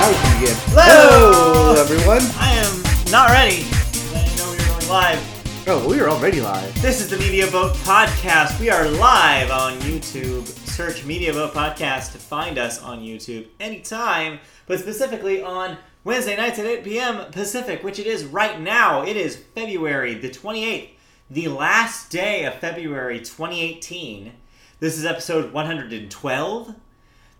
now we can begin. Hello! everyone. I am not ready. I didn't know we were going live. Oh, we are already live. This is the Media Boat Podcast. We are live on YouTube. Search Media Boat Podcast to find us on YouTube anytime, but specifically on Wednesday nights at 8 p.m. Pacific, which it is right now. It is February the 28th, the last day of February 2018. This is episode 112.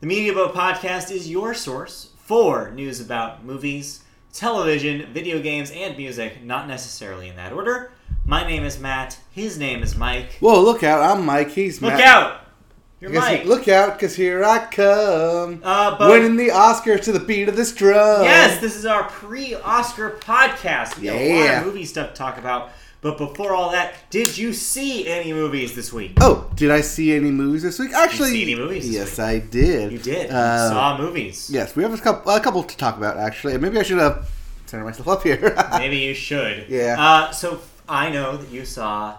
The Media Boat Podcast is your source for news about movies, television, video games, and music, not necessarily in that order. My name is Matt. His name is Mike. Whoa, look out. I'm Mike. He's Matt. Look out! You're Mike. look out, because here I come. Uh, but- Winning the Oscar to the beat of this drum. Yes, this is our pre-Oscar podcast. We got a lot of movie stuff to talk about. But before all that, did you see any movies this week? Oh, did I see any movies this week? Actually, see any movies yes, week? I did. You did. Uh, you saw movies. Yes, we have a couple, a couple to talk about, actually. Maybe I should have centered myself up here. Maybe you should. Yeah. Uh, so I know that you saw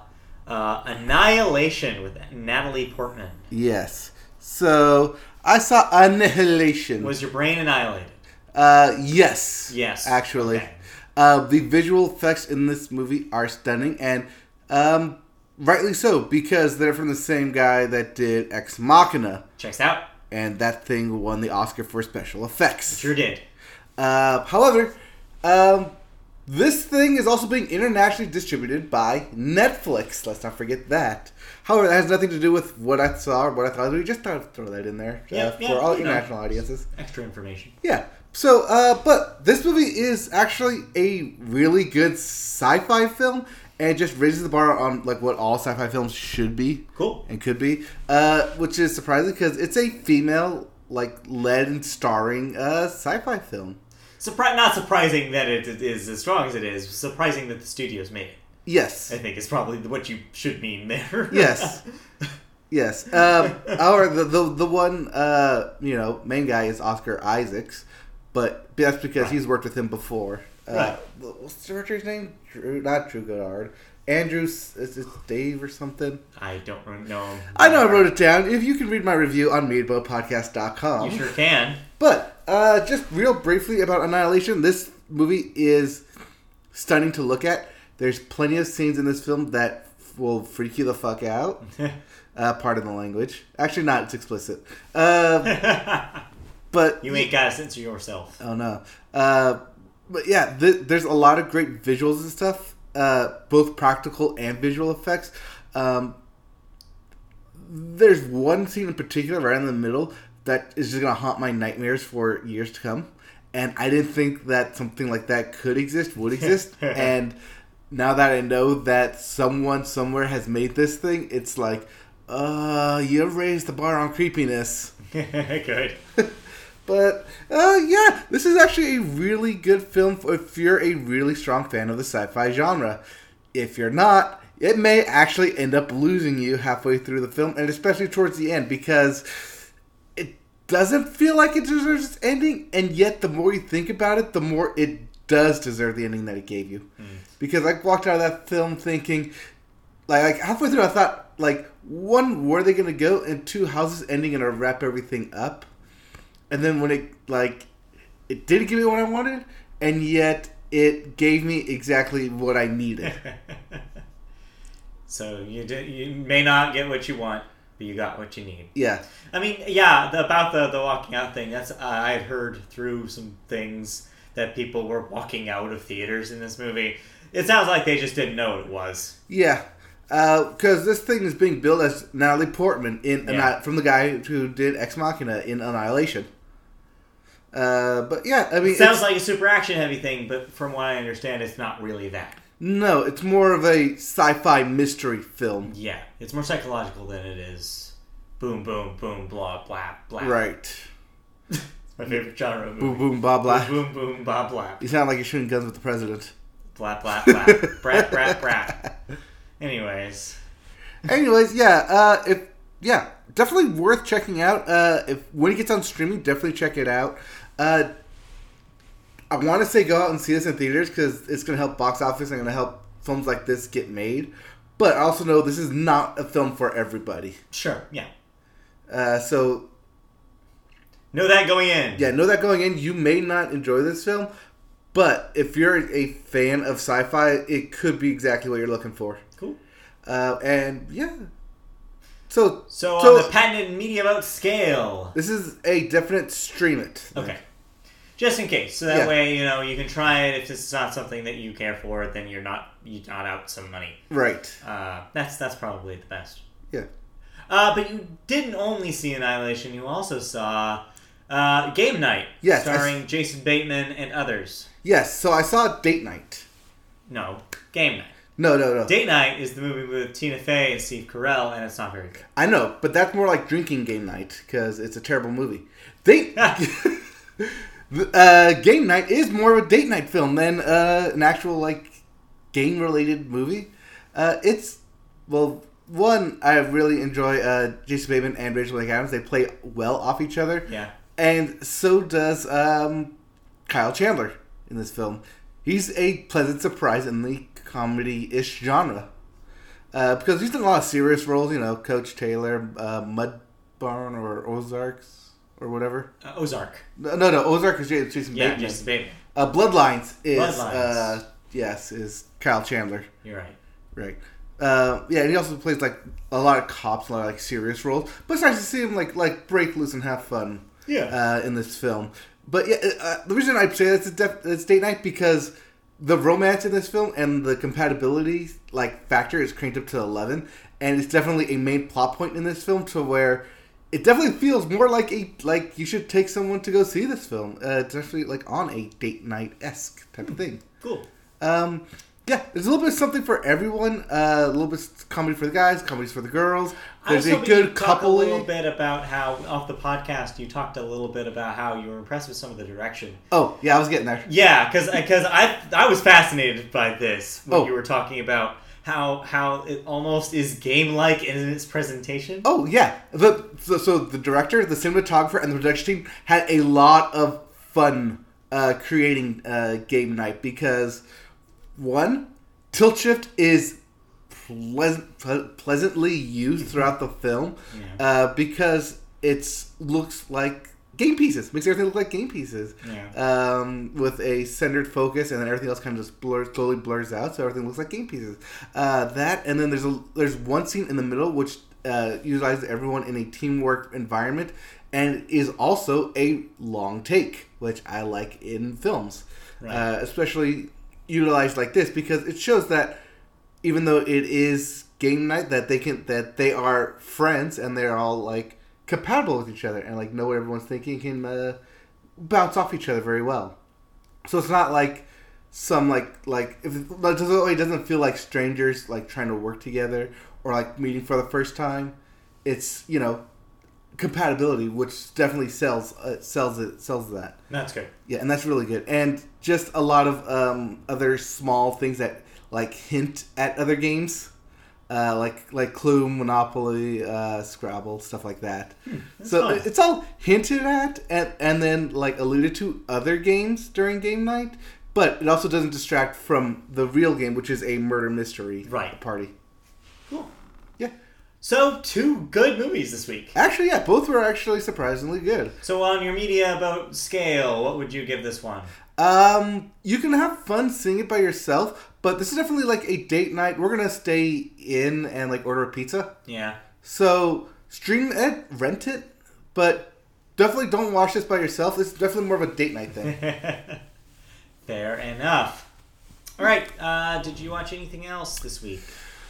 uh, Annihilation with Natalie Portman. yes. So, I saw Annihilation. Was your brain annihilated? Uh, yes. Yes. Actually. Okay. Uh, the visual effects in this movie are stunning, and um, rightly so, because they're from the same guy that did Ex Machina, Checks out. and that thing won the Oscar for special effects. Sure did. Uh, however, um, this thing is also being internationally distributed by Netflix. Let's not forget that. However, that has nothing to do with what I saw or what I thought. We just thought I'd throw that in there uh, Yeah, for all you know. international audiences. Extra information. Yeah. So, uh, but this movie is actually a really good sci-fi film, and just raises the bar on like what all sci-fi films should be Cool. and could be, uh, which is surprising because it's a female like led and starring uh, sci-fi film. Surpri- not surprising that it is as strong as it is. Surprising that the studios made it. Yes. I think is probably what you should mean there. Yes. Yes. Um, our the, the the one uh, you know main guy is Oscar Isaacs, but that's because he's worked with him before. Uh, What's the director's name? Drew, not Drew Goddard. Andrew, is it Dave or something? I don't know. I know I wrote it down. If you can read my review on MediaBoatPodcast.com. You sure can. But uh, just real briefly about Annihilation, this movie is stunning to look at. There's plenty of scenes in this film that will freak you the fuck out. Uh, pardon the language. Actually, not. It's explicit. Uh, but you ain't gotta censor yourself. Oh no. Uh, but yeah, th- there's a lot of great visuals and stuff, uh, both practical and visual effects. Um, there's one scene in particular right in the middle that is just gonna haunt my nightmares for years to come, and I didn't think that something like that could exist, would exist, and now that I know that someone somewhere has made this thing, it's like, uh, you raised the bar on creepiness. Good. But uh, yeah, this is actually a really good film if you're a really strong fan of the sci-fi genre. If you're not, it may actually end up losing you halfway through the film, and especially towards the end because it doesn't feel like it deserves its ending, and yet the more you think about it, the more it does deserve the ending that it gave you. Because I walked out of that film thinking, like, like halfway through, I thought, like, one, where are they gonna go, and two, how's this ending gonna wrap everything up? And then when it like it didn't give me what I wanted, and yet it gave me exactly what I needed. so you did. You may not get what you want, but you got what you need. Yeah. I mean, yeah, the, about the the walking out thing. That's uh, I had heard through some things that people were walking out of theaters in this movie. It sounds like they just didn't know what it was. Yeah. Because this thing is being billed as Natalie Portman in Yeah. From the guy who did Ex Machina in Annihilation. Uh, but yeah, I mean, It sounds like a super action heavy thing, but from what I understand, it's not really that. no, it's more of a sci-fi mystery film. Yeah, it's more psychological than it is. Boom, boom, boom, blah, blah, blah. Right. My favorite genre of movie. Boom, boom, blah, blah. Boom, boom, blah, blah. You sound like you're shooting guns with the president. Blah, blah, blah. brat, brat, brat. Anyways. Anyways, yeah, uh, if yeah, definitely worth checking out. Uh, if when it gets on streaming, definitely check it out. Uh, I want to say go out and see this in theaters because it's going to help box office and going to help films like this get made. But I also know this is not a film for everybody. Sure, yeah. Uh, so Know that going in. Yeah, know that going in, you may not enjoy this film, but if you're a fan of sci-fi, it could be exactly what you're looking for. Cool. Uh, and yeah, so So, So- on the patented Media Boat scale. this is a definite stream it. Okay. Just in case, so that Yeah. way you know you can try it. If this is not something that you care for, then you're not you're not out some money. Right. Uh, that's that's probably the best. Yeah. Uh, but you didn't only see Annihilation; you also saw uh, Game Night, Yes, I starring Jason Bateman and others. Yes. So I saw Date Night. No, Game Night. No, no, no. Date Night is the movie with Tina Fey and Steve Carell, and it's not very good. I know, but that's more like drinking game night because it's a terrible movie. Date. uh, game night is more of a date night film than uh, an actual like game related movie. Uh, it's well, one I really enjoy uh, Jason Bateman and Rachel McAdams. They play well off each other, Yeah. and so does um, Kyle Chandler in this film. He's a pleasant surprise in the comedy-ish genre. Uh, because he's done a lot of serious roles, you know, Coach Taylor, uh, Mud Barn, or Ozarks, or whatever. Uh, Ozark. No, no, no, Ozark is Jason Yeah, Bateman. Jason Bateman. Uh, Bloodlines is, Bloodlines. Uh, yes, is Kyle Chandler, You're right. right? Uh, yeah, and he also plays like a lot of cops, a lot of like serious roles. But it's nice to see him like like break loose and have fun Yeah. uh, in this film. But yeah, uh, the reason I say that's a def- it's date night because the romance in this film and the compatibility like factor is cranked up to eleven, and it's definitely a main plot point in this film to where it definitely feels more like a like you should take someone to go see this film. Uh, it's actually like on a date night esque type of thing. cool. Um, yeah, there's a little bit of something for everyone. Uh, a little bit of comedy for the guys, comedies for the girls. I was There's a good couple. a little bit about how off the podcast you talked a little bit about how you were impressed with some of the direction. Oh yeah, I was getting there. Yeah, because I I was fascinated by this when Oh. you were talking about how how it almost is game like in its presentation. Oh yeah, the so, so the director, the cinematographer, and the production team had a lot of fun uh, creating uh, game night because one, tilt shift is pleasant, ple- pleasantly used throughout the film Yeah. uh, because it's looks like game pieces, makes everything look like game pieces. Yeah. Um, with a centered focus, and then everything else kind of just blurs, slowly blurs out, so everything looks like game pieces. Uh, that, and then there's a there's one scene in the middle which uh, utilizes everyone in a teamwork environment, and is also a long take, which I like in films, Right. uh, especially utilized like this because it shows that even though it is game night, that they can that they are friends and they're all like compatible with each other and like know what everyone's thinking can uh, bounce off each other very well. So it's not like some like like if it doesn't feel like strangers like trying to work together or like meeting for the first time. It's you know compatibility, which definitely sells uh, sells it sells that. That's good. Yeah, and that's really good. And just a lot of um, other small things that like hint at other games, uh, like like Clue, Monopoly, uh, Scrabble, stuff like that. so fun. it's all hinted at and and then like alluded to other games during game night. But it also doesn't distract from the real game, which is a murder mystery Right. party. Cool. Yeah, So two good movies this week. actually, yeah, both were actually surprisingly good. So on your Media Boat scale, what would you give this one? Um, you can have fun seeing it by yourself, but this is definitely like a date night. We're gonna stay in and like order a pizza. Yeah. So stream it, rent it, but definitely don't watch this by yourself. This is definitely more of a date night thing. Fair enough. All right. Uh, did you watch anything else this week?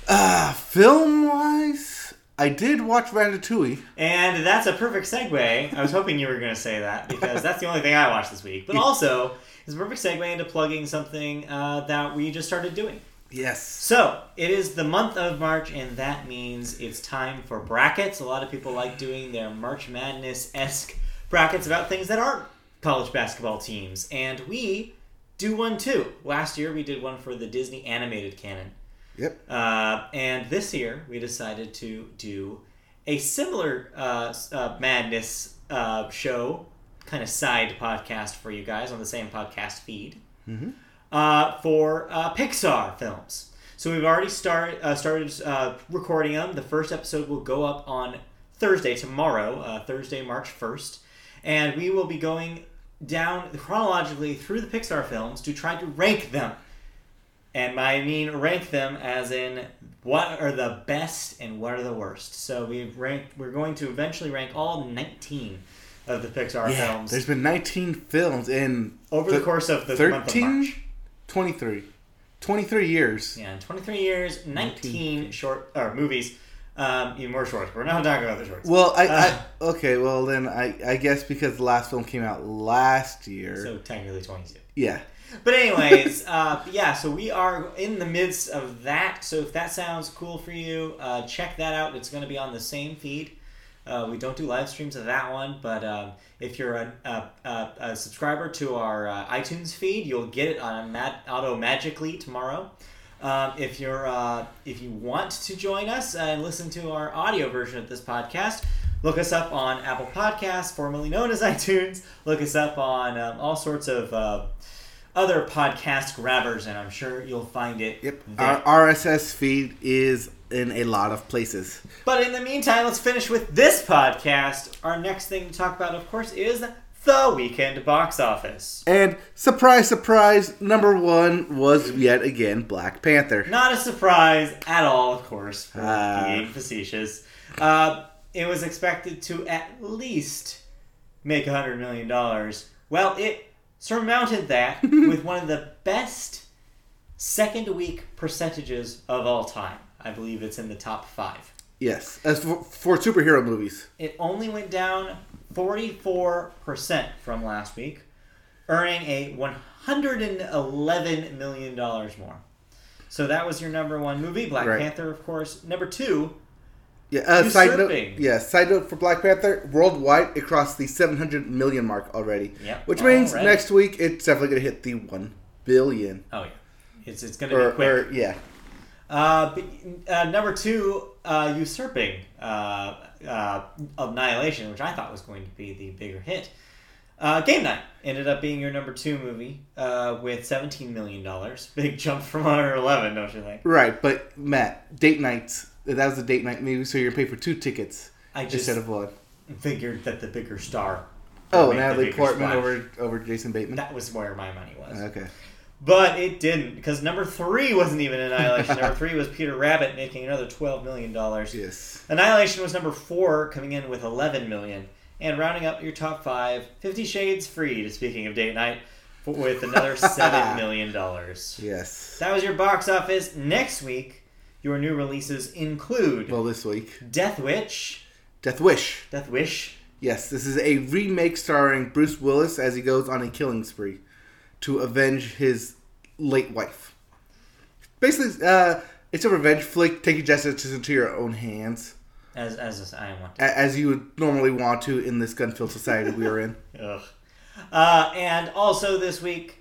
uh, film wise, I did watch Ratatouille. And that's a perfect segue. I was hoping you were going to say that because that's the only thing I watched this week. But also, it's a perfect segue into plugging something uh, that we just started doing. Yes. So, it is the month of March, and that means it's time for brackets. A lot of people like doing their March Madness esque brackets about things that aren't college basketball teams. And we do one too. Last year, we did one for the Disney animated canon. Yep. Uh, and this year, we decided to do a similar uh, uh, madness uh, show, kind of side podcast for you guys on the same podcast feed Mm-hmm. uh, for uh, Pixar films. So we've already start, uh, started uh, recording them. The first episode will go up on Thursday, tomorrow, uh, Thursday, March 1st. and we will be going down chronologically through the Pixar films to try to rank them. And I mean rank them as in what are the best and what are the worst. So we've ranked. We're going to eventually rank all 19 of the Pixar Yeah, films there's been 19 films in over the th- course of the month of 13? March. 23. 23 years. Yeah, 23 years, 19, 19. short or movies. Um, even more shorts. We're not talking about the shorts. Well, I, Uh. I okay. Well, then I, I guess because the last film came out last year. so technically 22. yeah. But anyways, uh, yeah. So we are in the midst of that. So if that sounds cool for you, uh, check that out. It's going to be on the same feed. Uh, we don't do live streams of that one, but um, if you're a, a, a, a subscriber to our uh, iTunes feed, you'll get it on a mag- auto magically tomorrow. Um, if you're uh, if you want to join us and listen to our audio version of this podcast, look us up on Apple Podcasts, formerly known as iTunes. Look us up on um, all sorts of uh, other podcast grabbers, and I'm sure you'll find it. Yep. there. Our RSS feed is in a lot of places. But in the meantime, let's finish with this podcast. Our next thing to talk about, of course, is the weekend box office. And surprise, surprise, number one was yet again Black Panther. Not a surprise at all, of course, for Ah. being facetious. Uh, it was expected to at least make $100 million. Well, it surmounted that with one of the best second week percentages of all time. I believe it's in the top five. Yes, as for, for superhero movies. It only went down 44% from last week, earning a $111 million more. So that was your number one movie, Black Right. Panther, of course. Number two, Yeah. Uh, side note. Yeah. Side note for Black Panther, worldwide it crossed the 700 million mark already. Yep, Which means already. next week it's definitely gonna hit the one billion. oh yeah, it's, it's going to be quick. or yeah. Uh, but, uh, number two, uh, Usurping uh, uh, Annihilation, which I thought was going to be the bigger hit. Uh, Game Night ended up being your number two movie uh, with $17 million. Big jump from 111, don't you think? Right, but Matt, date nights. That was a date night movie, so you're gonna pay for two tickets I just instead of one. figured that the bigger star. Oh, would make the Natalie Portman splash. over over Jason Bateman. That was where my money was. Okay. But it didn't, because number three wasn't even Annihilation. number three was Peter Rabbit, making another $12 million. Yes. Annihilation was number four, coming in with 11 million. And rounding up your top five, Fifty Shades Freed, speaking of date night, with another $7 million. Yes. That was your box office. Next week, your new releases include Well, this week, Death Witch, Death Wish. Death Wish, Yes, this is a remake starring Bruce Willis as he goes on a killing spree to avenge his late wife. Basically, uh, it's a revenge flick, taking justice into your own hands, as, as I want a- as you would normally want to in this gun-filled society we are in. Ugh. Uh, and also this week,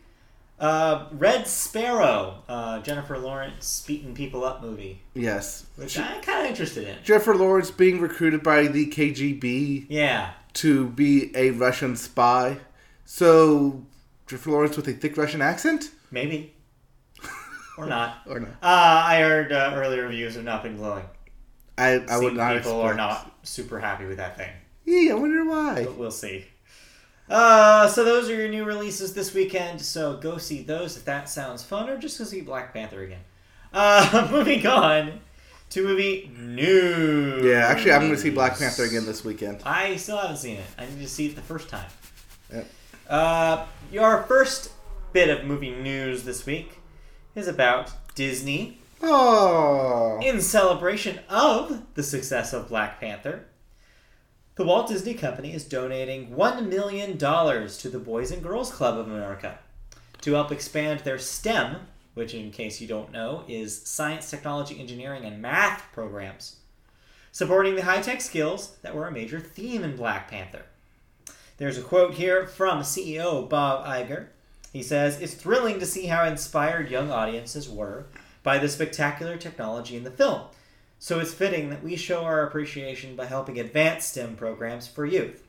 uh, Red Sparrow, uh, Jennifer Lawrence beating people up movie, Yes. which I'm kind of interested in. Jennifer Lawrence being recruited by the KGB Yeah, to be a Russian spy. So, Jennifer Lawrence with a thick Russian accent? maybe. or not. Or not? Uh, I heard uh, early reviews have not been glowing. I, I would not People are not super happy with that thing, Yeah, I wonder why. but we'll see. Uh, so those are your new releases this weekend. So go see those if that sounds fun, or just go see Black Panther again. Uh, moving on to movie news. Yeah, actually, I'm going to see Black Panther again this weekend. I still haven't seen it. I need to see it the first time. Yep. Uh, your first bit of movie news this week is about Disney. Oh, In celebration of the success of Black Panther, the Walt Disney Company is donating $1 million to the Boys and Girls Club of America to help expand their STEM, which, in case you don't know, is science, technology, engineering, and math programs, supporting the high tech skills that were a major theme in Black Panther. There's a quote here from CEO Bob Iger. He says, It's thrilling to see how inspired young audiences were by the spectacular technology in the film. So it's fitting that we show our appreciation by helping advance STEM programs for youth.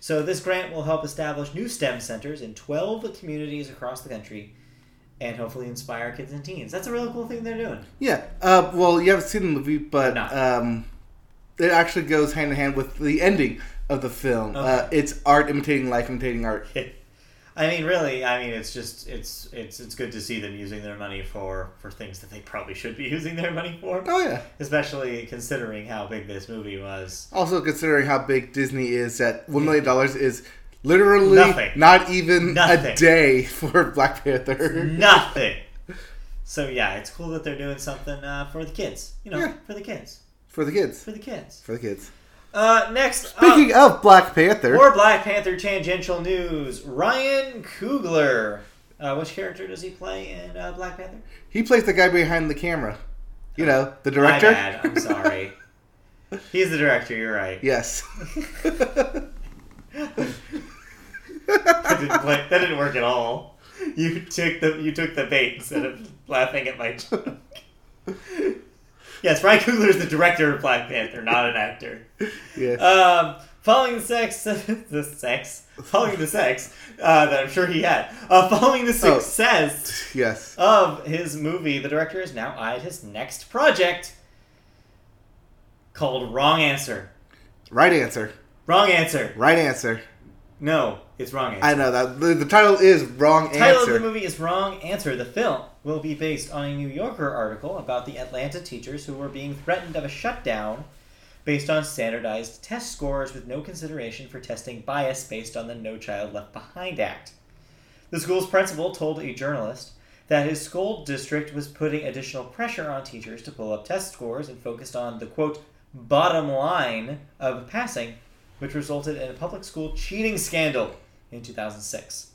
So this grant will help establish new STEM centers in 12 communities across the country and hopefully inspire kids and teens. That's a really cool thing they're doing. yeah. Uh, well, you haven't seen the movie, but um, it actually goes hand in hand with the ending. Of the film. Okay. Uh, it's art imitating life, imitating art. I mean, really, I mean, it's just it's it's it's good to see them using their money for for things that they probably should be using their money for, Oh yeah. especially considering how big this movie was. Also considering how big Disney is, that one million dollars is literally Nothing. not even a day for Black Panther. Nothing. So yeah, it's cool that they're doing something uh, for the kids. You know, Yeah. for the kids, For the kids. for the kids. For the kids. Uh, next, Speaking up, of Black Panther, more Black Panther tangential news. Ryan Coogler. Uh, which character does he play in uh, Black Panther? he plays the guy behind the camera. You know, the director. My bad. I'm sorry. He's the director. You're right. Yes. that, didn't play, that didn't work at all. You took the you took the bait instead of laughing at my joke. yes, Ryan Coogler is the director of Black Panther, not an actor. yes. Um, following the sex, the sex, following the sex uh, that I'm sure he had. Uh, following the Oh. success yes. of his movie, the director has now eyed his next project called Wrong Answer. Right answer. Wrong Answer. Right answer. No, it's Wrong Answer. I know that the, the title is wrong title answer. of the movie is Wrong Answer. The film will be based on a New Yorker article about the Atlanta teachers who were being threatened of a shutdown based on standardized test scores with no consideration for testing bias based on the No Child Left Behind Act. The school's principal told a journalist that his school district was putting additional pressure on teachers to pull up test scores and focused on the quote bottom line of passing, which resulted in a public school cheating scandal in 2006.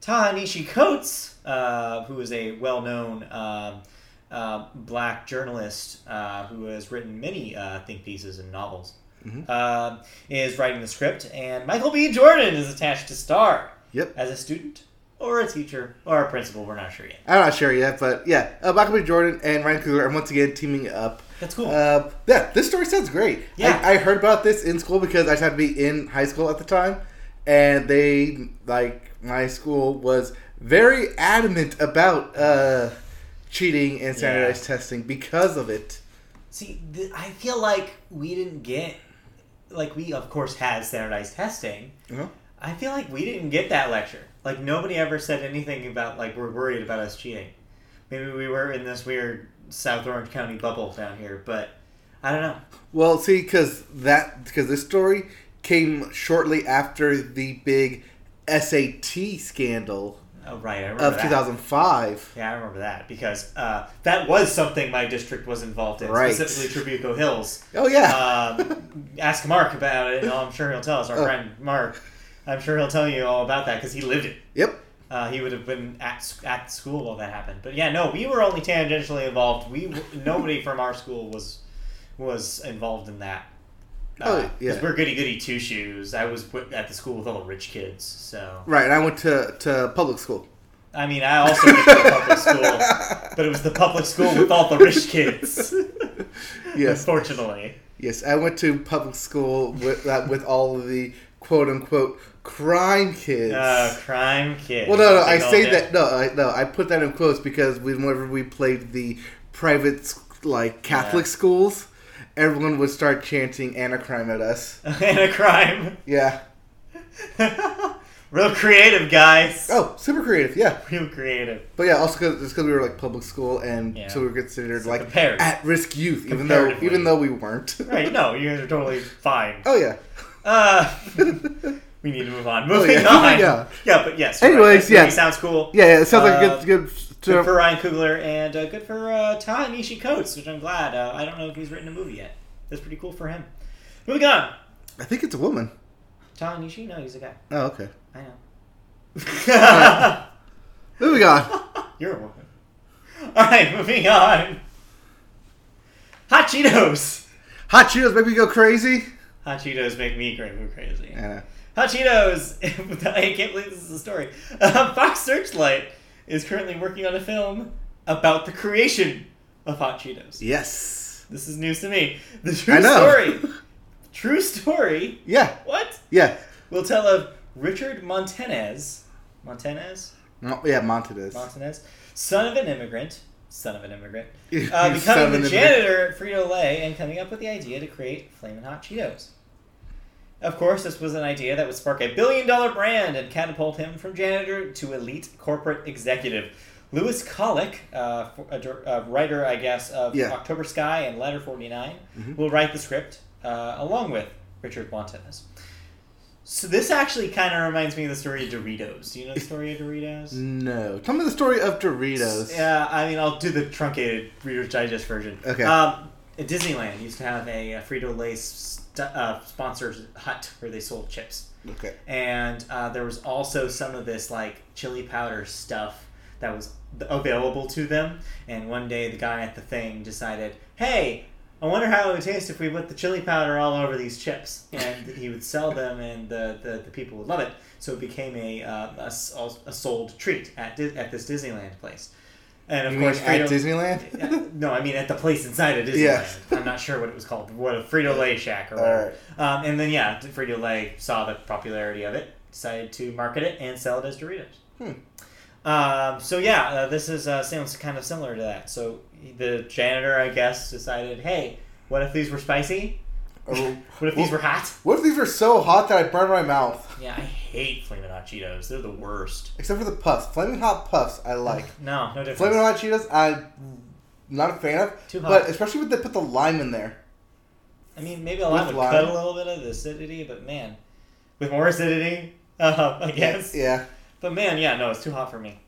Ta-Nehisi Coates, uh, who is a well-known um, uh, black journalist uh, who has written many uh, think pieces and novels, Mhm. uh, is writing the script, and Michael B. Jordan is attached to star Yep. as a student or a teacher or a principal. We're not sure yet. I'm not sure yet, but yeah, uh, Michael B. Jordan and Ryan Coogler are once again teaming up. That's cool. Uh, yeah, this story sounds great. Yeah. I, I heard about this in school because I just had to be in high school at the time, and they like my school was very adamant about uh, cheating and standardized testing because of it. See, th- I feel like we didn't get, like we of course had standardized testing. Uh-huh. I feel like we didn't get that lecture. Like nobody ever said anything about like we're worried about us cheating. Maybe we were in this weird South Orange County bubble down here, but I don't know. Well, see, because that because this story came shortly after the big SAT scandal Oh right, of that. 2005. Yeah, I remember that because uh, that was something my district was involved in, Right. specifically Trabuco Hills. Oh yeah. um, ask Mark about it. and I'm sure he'll tell us. Our Oh. friend Mark, I'm sure he'll tell you all about that because he lived it. yep. Uh, he would have been at at school while that happened. But yeah, no, we were only tangentially involved. We nobody from our school was was involved in that. Oh, Uh, yeah. we're goody goody two shoes. I was at the school with all the rich kids, so Right. And I went to to public school. I mean, I also went to public school, but it was the public school with all the rich kids. Yes. unfortunately. Yes, I went to public school with uh, with all of the quote unquote crime kids. Uh, crime kids. well, no, no, I say that no, I, no, I put that in quotes because whenever we played the private like Catholic Yeah. schools, everyone would start chanting "Anacrime" at us. and a crime. Yeah. Real creative, guys. Oh, super creative. Yeah, Real creative. but yeah, also because just because we were like public school and Yeah. so we were considered So like at risk youth, even though even though we weren't. Right, no, you guys are totally fine. oh yeah. Uh, we need to move on. Moving yeah, on. on. Yeah, but yes. Anyways, movie yeah. Sounds cool. Yeah, yeah, it sounds like Uh, a good good. Good for Ryan Coogler and uh, good for uh, Ta-Nehisi Coates, which I'm glad. Uh, I don't know if he's written a movie yet. That's pretty cool for him. Moving on. I think it's a woman. Ta-Nehisi? No, he's a guy. Oh, okay. I know. Moving on. You're a woman. All right, moving on. Hot Cheetos. Hot Cheetos make me go crazy. Hot Cheetos make me go crazy. I know. Hot Cheetos. I can't believe this is a story. Uh, Fox Searchlight is currently working on a film about the creation of Hot Cheetos. Yes. This is news to me. The true I know. story. True story. Yeah. What? Yeah. We'll tell of Richard Montanez. Montanez. Mo- yeah, Montanez. Montanez, son of an immigrant, son of an immigrant, uh, becoming the immigrant. janitor at Frito Lay and coming up with the idea to create Flamin' Hot Cheetos. Of course, this was an idea that would spark a billion dollar brand and catapult him from janitor to elite corporate executive. Lewis Colick, uh, a, a writer, I guess, of Yeah. October Sky and Ladder 49, Mhm. will write the script uh, along with Richard Montanez. So this actually kind of reminds me of the story of Doritos. Do you know the story of Doritos? No. Tell me the story of Doritos. Yeah, I mean, I'll do the truncated Reader's Digest version. Okay. Um, Disneyland used to have a, a Frito Lay uh, sponsored hut where they sold chips, Okay. and uh, there was also some of this like chili powder stuff that was available to them. And one day, the guy at the thing decided, "Hey." I wonder how it would taste if we put the chili powder all over these chips, and he would sell them, and the, the, the people would love it. So it became a uh, a, a sold treat at at this Disneyland place. And of You course, mean at Disneyland? no, I mean at the place inside of Disneyland. Yes. I'm not sure what it was called. What a Frito Lay shack or whatever. Um, and then yeah, Frito Lay saw the popularity of it, decided to market it and sell it as Doritos. Hmm. Um, so yeah, uh, this is uh, sounds kind of similar to that. So the janitor, I guess, decided, hey, what if these were spicy? What if these were hot? What if these were so hot that I burned my mouth? Yeah, I hate Flamin' Hot Cheetos. They're the worst. Except for the puffs. Flaming hot puffs, I like. No, no difference. Flaming hot Cheetos, I'm not a fan of. Too hot. But especially when they put the lime in there. I mean, maybe a lime With would lime. cut a little bit of the acidity, but man, with more acidity, uh, I guess. Yeah. But man, yeah, no, it's too hot for me.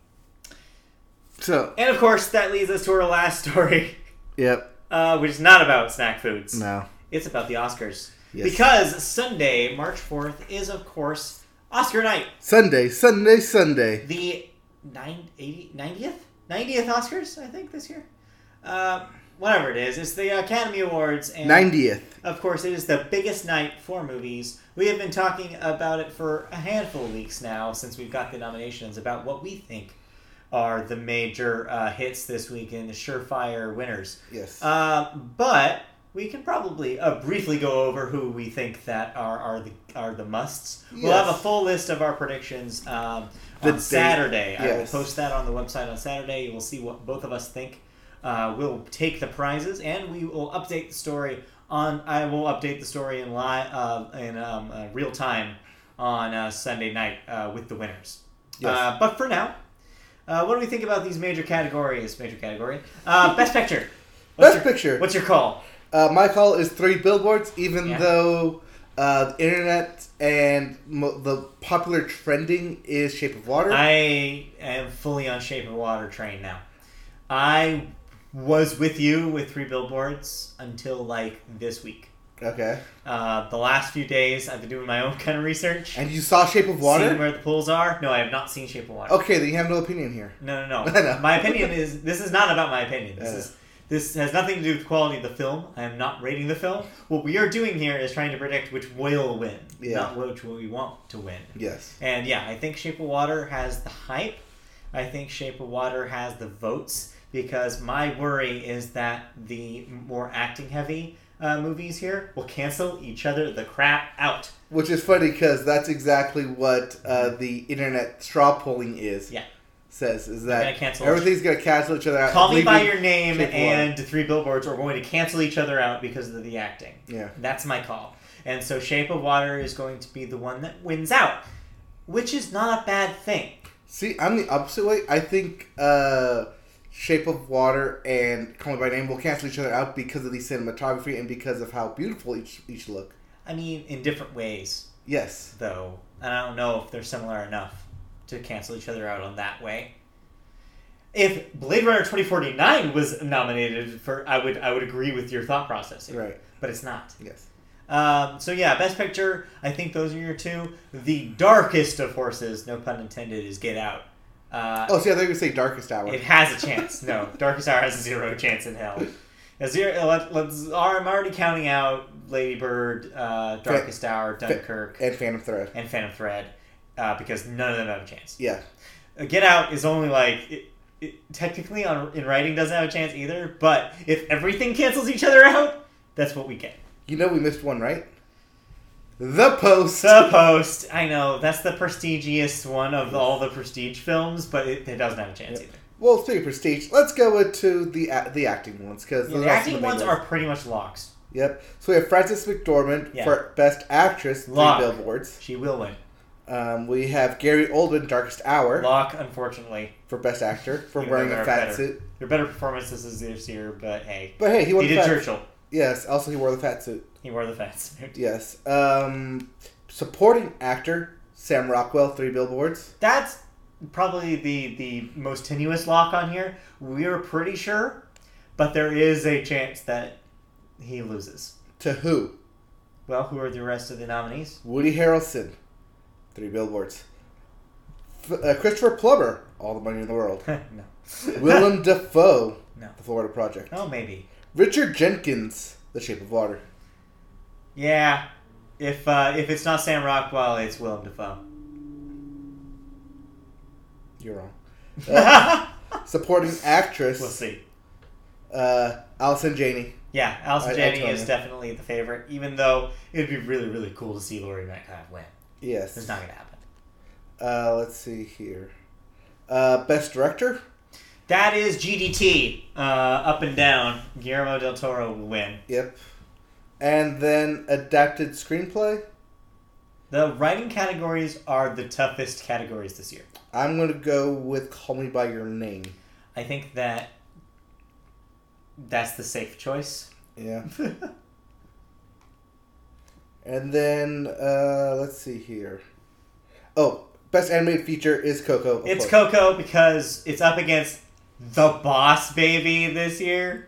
So, And of course, that leads us to our last story, yep. uh, which is not about snack foods. No. It's about the Oscars. Yes. Because Sunday, March 4th, is of course Oscar night. Sunday, Sunday, Sunday. The nine, 80, 90th? 90th Oscars, I think, this year. Uh, whatever it is, it's the Academy Awards. And 90th. Of course, it is the biggest night for movies. We have been talking about it for a handful of weeks now since we've got the nominations about what we think are the major uh, hits this week and the surefire winners. Yes. Uh, but we can probably uh, briefly go over who we think that are, are the are the musts. We'll have a full list of our predictions um, on date- Saturday. I will post that on the website on Saturday. You will see what both of us think. Uh, we'll take the prizes and we will update the story on. I will update the story in live uh, in um, uh, real time on uh, Sunday night uh, with the winners. Yes. Uh, but for now, uh, what do we think about these major categories? Major category. Uh, best picture. What's Best your- Picture. What's your call? Uh, my call is three billboards, even Yeah. though uh, the internet and mo- the popular trending is Shape of Water. I am fully on Shape of Water train now. I was with you with three billboards until like this week. okay. Uh, the last few days, I've been doing my own kind of research. And you saw Shape of Water? Seeing where the pools are. No, I have not seen Shape of Water. Okay, then you have no opinion here. No, no, no. my opinion is this is not about my opinion. This Yeah. is this has nothing to do with the quality of the film. I am not rating the film. What we are doing here is trying to predict which will win, Yeah. not which we want to win. Yes. And yeah, I think Shape of Water has the hype. I think Shape of Water has the votes because my worry is that the more acting heavy uh, movies here will cancel each other the crap out. Which is funny because that's exactly what uh, the internet straw polling is. Yeah. Says is that gonna cancel- everything's gonna cancel each other out. Call Me by Your Name Shape of Water. and Three Billboards are going to cancel each other out because of the acting. Yeah. That's my call. And so Shape of Water is going to be the one that wins out, which is not a bad thing. See, I'm the opposite way. I think uh, Shape of Water and Call Me by Name will cancel each other out because of the cinematography and because of how beautiful each each look. I mean, in different ways. Yes. though, and I don't know if they're similar enough to cancel each other out on that way. If Blade Runner twenty forty nine was nominated for, I would I would agree with your thought process, here, Right. but it's not. Yes. Um, so yeah, best picture. I think those are your two. The darkest of horses, no pun intended, is Get Out. Uh, Oh, see, I thought you were say Darkest Hour. it has a chance. No, Darkest Hour has zero chance in hell. A zero. Let, let's. I'm already counting out Lady Bird, uh, Darkest Hour, Dunkirk, and Phantom Thread. and Phantom Thread, uh, because none of them have a chance. Yeah. Uh, Get Out is only like it, it, technically on in writing doesn't have a chance either. But if everything cancels each other out, that's what we get. You know we missed one, right? The Post. The Post. I know that's the prestigious one of all the prestige films, but it, it doesn't have a chance Yep. either. Well, speaking of prestige, let's go into the a- the acting ones because Yeah, the acting ones are pretty much locks. Yep. So we have Frances McDormand Yeah. for Best Actress, three Lock. billboards. She will win. Um, we have Gary Oldman, Darkest Hour, Lock, unfortunately, for Best Actor for Even wearing a fat better. suit. Your better performances is this year, but hey, But hey, he wore he the did fat Churchill. Yes. Also, he wore the fat suit. He wore the fat suit. Yes. Um, supporting actor Sam Rockwell, three billboards. That's probably the the most tenuous lock on here. We're pretty sure, but there is a chance that he loses. To who? Well, who are the rest of the nominees? Woody Harrelson, three billboards. F- uh, Christopher Plummer, All the Money in the World. no. Willem Dafoe, No. The Florida Project. Oh, maybe. Richard Jenkins, The Shape of Water. Yeah. If uh, if it's not Sam Rockwell, it's Willem Dafoe. You're wrong. Uh, supporting actress, we'll see. uh, Allison Janney. Yeah, Allison I- I Janney told is you. definitely the favorite, even though it'd be really, really cool to see Laurie Metcalf win. Yes. It's not going to happen. Uh, let's see here. Uh, best director, That is GDT. Uh, up and down. Guillermo del Toro will win. Yep. And then adapted screenplay. The writing categories are the toughest categories this year. I'm gonna go with Call Me by Your Name. I think that that's the safe choice. Yeah. And then uh, let's see here. Oh, best animated feature is Coco. it's course. Coco because it's up against the Boss Baby this year.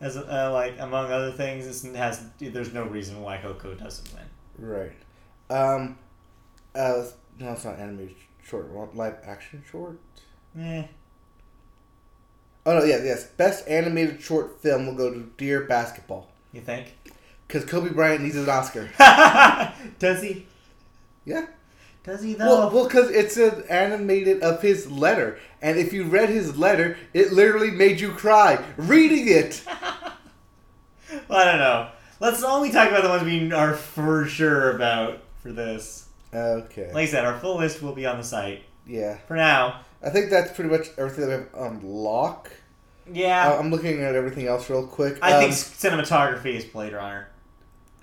As uh, like among other things, it has there's no reason why Coco doesn't win. Right. Um. Uh, no, it's not animated short. Live action short. Eh. Oh no, yeah, yes. Best animated short film will go to Dear Basketball You think? Because Kobe Bryant needs an Oscar. Does he? Yeah. Does he though? Well, well, because it's an animated of his letter, and if you read his letter, it literally made you cry reading it. Well, I don't know. Let's only talk about the ones we are for sure about for this. Okay. Like I said, our full list will be on the site. Yeah, For now, I think that's pretty much everything that we have on lock. yeah. Uh, I'm looking at everything else real quick. I Um, think cinematography is Blade Runner.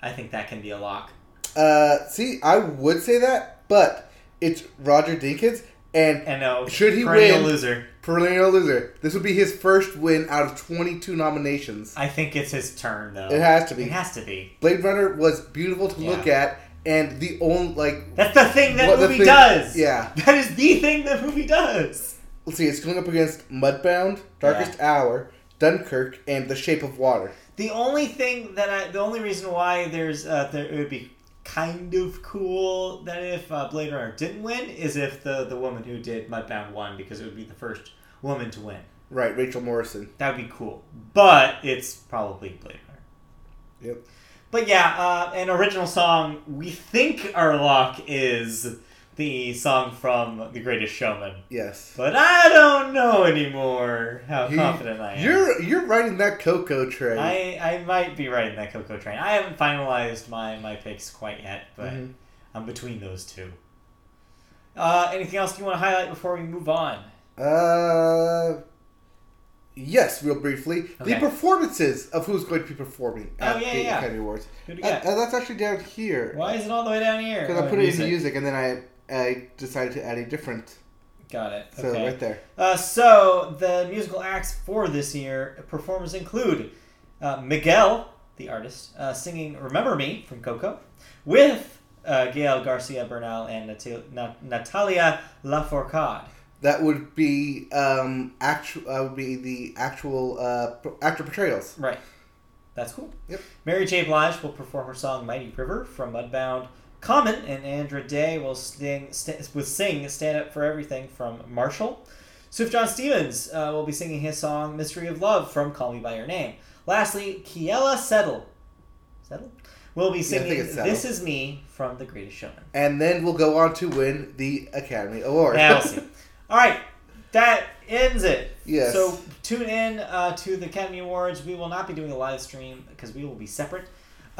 I think that can be a lock. Uh, see, I would say that, but it's Roger Deakins, and And no, Should he perennial win- loser. perennial loser. This would be his first win out of 22 nominations. I think it's his turn though. It has to be. It has to be. Blade Runner was beautiful to look at, and the only like That's the thing that What movie thing- does. yeah. That is the thing that movie does. let's see, it's going up against Mudbound, Darkest Hour, Dunkirk, and The Shape of Water. The only thing that I, the only reason why there's, uh, there, it would be kind of cool that if uh, Blade Runner didn't win is if the the woman who did Mudbound won because it would be the first woman to win. Right, Rachel Morrison. That would be cool. But it's probably Blade Runner. Yep. But yeah, uh, an original song. We think our lock is the song from The Greatest Showman, Yes. but I don't know anymore how You- confident I am. You're you're riding that Coco train. I, I might be riding that Coco train. I haven't finalized my, my picks quite yet, but Mhm. I'm between those two. Uh, anything else you want to highlight before we move on? Uh, yes, real briefly, the performances of who's going to be performing Oh, at yeah, the yeah. Academy Awards. Who do Uh, got? uh, that's actually down here. Why is it all the way down here? Because Oh, I put it music. in music, and then I I decided to add a different. Got it. So Okay. right there. Uh, so the musical acts for this year performers include uh, Miguel, the artist, uh, singing "Remember Me" from Coco, with uh, Gael Garcia Bernal and Nat- Natalia Lafourcade. That would be um actual. Uh, would be the actual uh actor portrayals. Right. That's cool. Yep. Mary J. Blige will perform her song "Mighty River" from Mudbound. Common and Andra Day will sing, st- will sing "Stand Up for Everything" from Marshall. Sufjan Stevens uh, will be singing his song "Mystery of Love" from "Call Me by Your Name." Lastly, Keala Settle, Settle will be Yeah, singing Settle. "This Is Me" from The Greatest Showman. And then we'll go on to win the Academy Award. We'll see. All right, that ends it. Yes. So tune in uh, to the Academy Awards. We will not be doing a live stream because we will be separate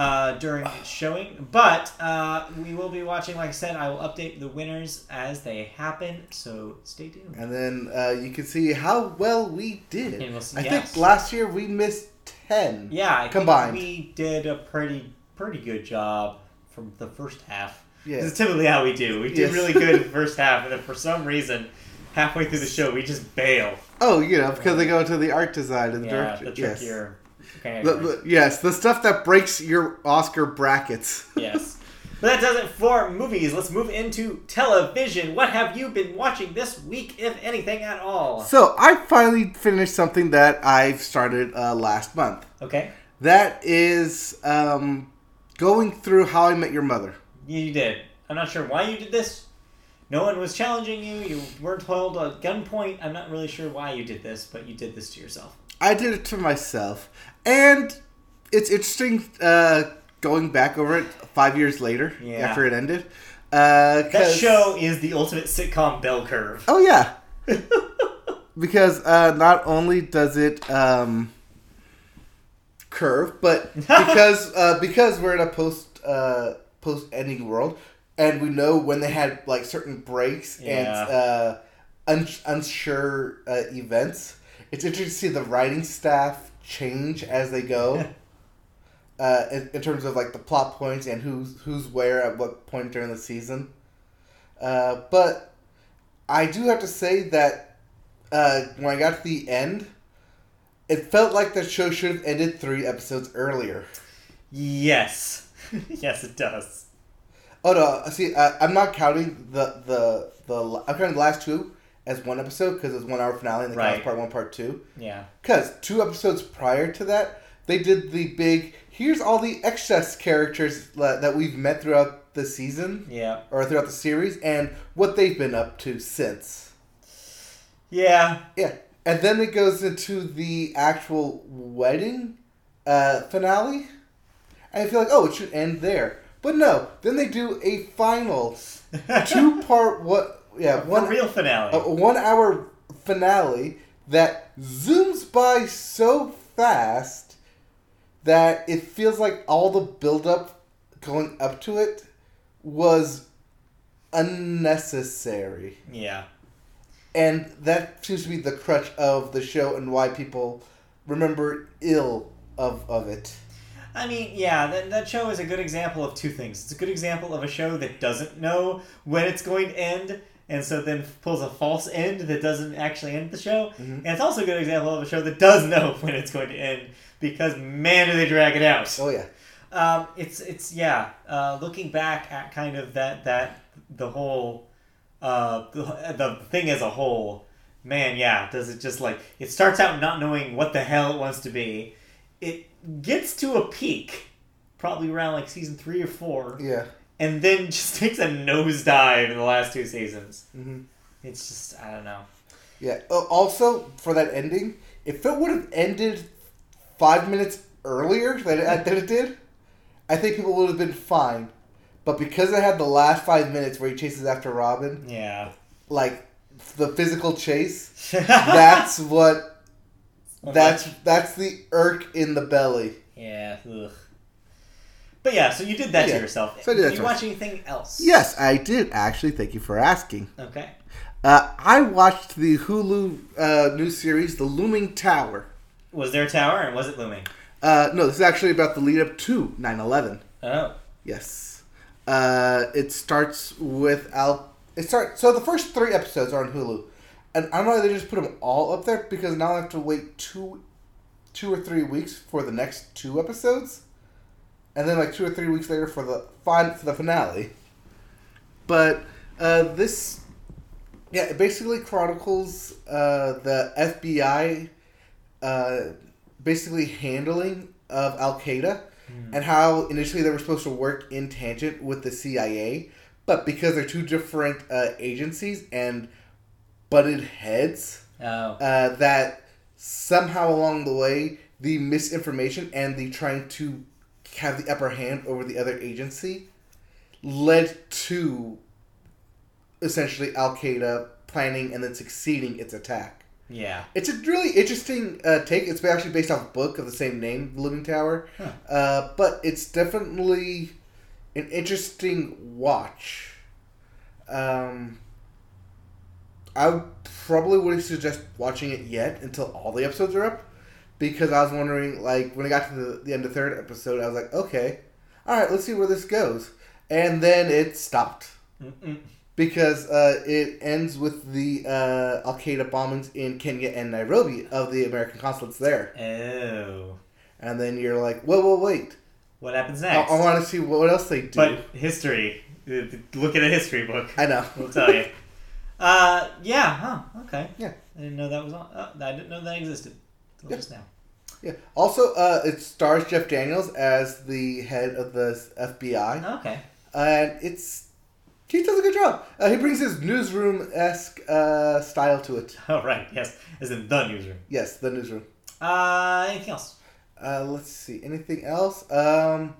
uh, during its showing, but uh, we will be watching. Like I said, I will update the winners as they happen. So stay tuned. And then uh, you can see how well we did. We'll see- I yes. think last year we missed ten. Yeah, I think Combined. we did a pretty pretty good job from the first half. Yeah. This is typically how we do. We did Yes. really good in the first half, and then for some reason, halfway through the show, we just bail. Oh, you know, because they go into the art design and the Yeah, direction. the Yes. Okay, The- the- yes, the stuff that breaks your Oscar brackets. yes. But that does it for movies. Let's move into television. What have you been watching this week, if anything at all? So I finally finished something that I've started uh, last month. Okay, That is um, going through How I Met Your Mother. you, you did. I'm not sure why you did this. No one was challenging you. You weren't held at gunpoint. I'm not really sure why you did this, but you did this to yourself. I did it to myself, and it's interesting uh, going back over it five years later Yeah. after it ended. Uh, That show is the ultimate sitcom bell curve. Oh yeah, because uh, not only does it um, curve, but because uh, because we're in a post uh, post ending world, and we know when they had like certain breaks Yeah. and uh, un- unsure uh, events. It's interesting to see the writing staff change as they go. Uh, in, in terms of like the plot points and who's who's where at what point during the season, uh, but I do have to say that uh, when I got to the end, it felt like the show should have ended three episodes earlier. Yes. yes, it does. Oh no! See, uh, I'm not counting the the the. I'm counting the last two as one episode because it's one hour finale and the Right. part one, part two. Yeah. Because two episodes prior to that, they did the big. Here's all the excess characters that that we've met throughout the season Yeah. or throughout the series and what they've been up to since. Yeah. Yeah, and then it goes into the actual wedding uh, finale. And I feel like, oh, it should end there, but no. Then they do a final two part what? Yeah, One real finale. a one hour finale that zooms by so fast that it feels like all the buildup going up to it was unnecessary. Yeah. And that seems to be the crutch of the show and why people remember ill of, of it. I mean, yeah, that, that show is a good example of two things. It's a good example of a show that doesn't know when it's going to end, and so then pulls a false end that doesn't actually end the show. And it's also a good example of a show that does know when it's going to end, because man, do they drag it out. Oh, yeah. Um, it's it's yeah. Uh, looking back at kind of that that the whole uh, the, the thing as a whole, man, yeah. Does it just like it starts out not knowing what the hell it wants to be, it gets to a peak, probably around like season three or four, Yeah. And then just takes a nosedive in the last two seasons. hmm It's just I don't know. Yeah. Uh, also, for that ending, if it would have ended five minutes earlier than it, than it did, I think people would have been fine. But because it had the last five minutes where he chases after Robin, Yeah. like the physical chase, that's what that's that's the irk in the belly. yeah. Ugh. But yeah, so you did that Yeah. to yourself. So I did that did you watch anything else? Yes, I did actually. Thank you for asking. Okay. Uh, I watched the Hulu uh, new series, The Looming Tower. Was there a tower and was it looming? Uh, no, this is actually about the lead up to 9/11. Oh. Yes. Uh, it starts with Al. It start so the first three episodes are on Hulu, and I don't know why they just put them all up there because now I have to wait two, two or three weeks for the next two episodes, and then like two or three weeks later for the fin- for the finale. But uh, this, yeah, it basically chronicles uh, the FBI, uh, basically handling of Al Qaeda and how initially they were supposed to work in tangent with the CIA, but because they're two different uh, agencies and butted heads, Oh. uh, that somehow along the way the misinformation and the trying to have the upper hand over the other agency led to essentially Al Qaeda planning and then succeeding its attack. Yeah. It's a really interesting uh, take. It's actually based off a book of the same name, The Looming Tower. Huh. Uh, but it's definitely an interesting watch. Um, I probably wouldn't suggest watching it yet until all the episodes are up. Because I was wondering, like, when I got to the, the end of the third episode, I was like, okay, all right, let's see where this goes. And then it stopped Mm-mm. because uh, it ends with the uh, Al Qaeda bombings in Kenya and Nairobi of the American consulates there. Oh. And then you're like, whoa, whoa, wait. What happens I, next? I want to see what, else they do. But history. Uh, Look at a history book. I know. We'll tell you. Uh, yeah. Huh. Okay. Yeah. I didn't know that was on. Uh, I didn't know that existed. Yeah. just now. Yeah. Also, uh, it stars Jeff Daniels as the head of the FBI, Okay. and it's he does a good job. Uh, he brings his newsroom esque uh, style to it. Oh right. Yes. As in the newsroom. Yes, the newsroom. Uh, anything else? Uh, let's see. Anything else? Um,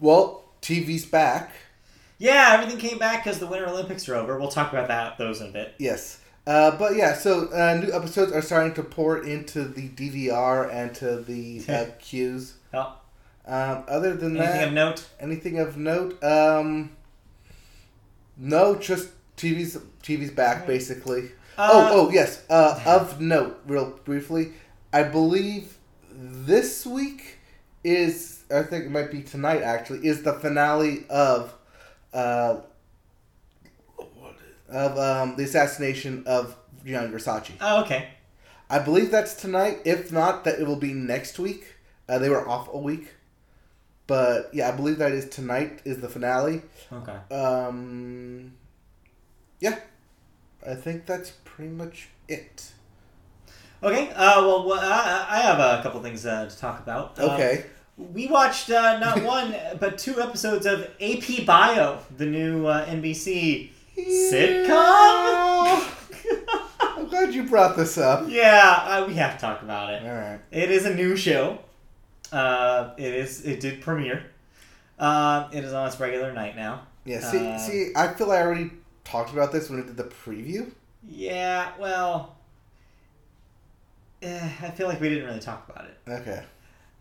well, TV's back. Yeah, everything came back because the Winter Olympics are over. We'll talk about that those in a bit. Yes. Uh, but yeah, so uh, new episodes are starting to pour into the DVR and to the uh, queues. Oh, Um, other than anything that, of note? anything of note? Um, no, just TV's TV's back basically. Uh, oh, oh yes. Uh, of note, real briefly, I believe this week is I think it might be tonight actually is the finale of uh, of um, the assassination of Gianni Versace. Oh, okay. I believe that's tonight. If not, that it will be next week. Uh, they were off a week, but yeah, I believe that is tonight is the finale. Okay. Um, yeah, I think that's pretty much it. Okay. Uh, well, well I, I have a couple things uh, to talk about. Um, Okay. we watched uh, not one but two episodes of AP Bio, the new uh, NBC sitcom. I'm glad you brought this up. yeah, uh, we have to talk about it. All right. It is a new show. Uh, it is. It did premiere. Uh, it is on its regular night now. Yeah. See, Uh, see, I feel I already talked about this when I did the preview. Yeah. Well, eh, I feel like we didn't really talk about it. Okay.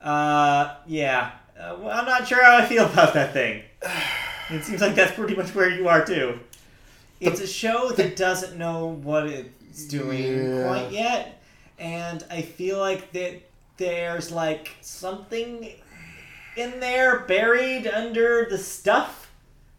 Uh, yeah. Uh, well, I'm not sure how I feel about that thing. It seems like that's pretty much where you are too. It's a show that doesn't know what it's doing Yeah. quite yet, and I feel like that there's like something in there buried under the stuff,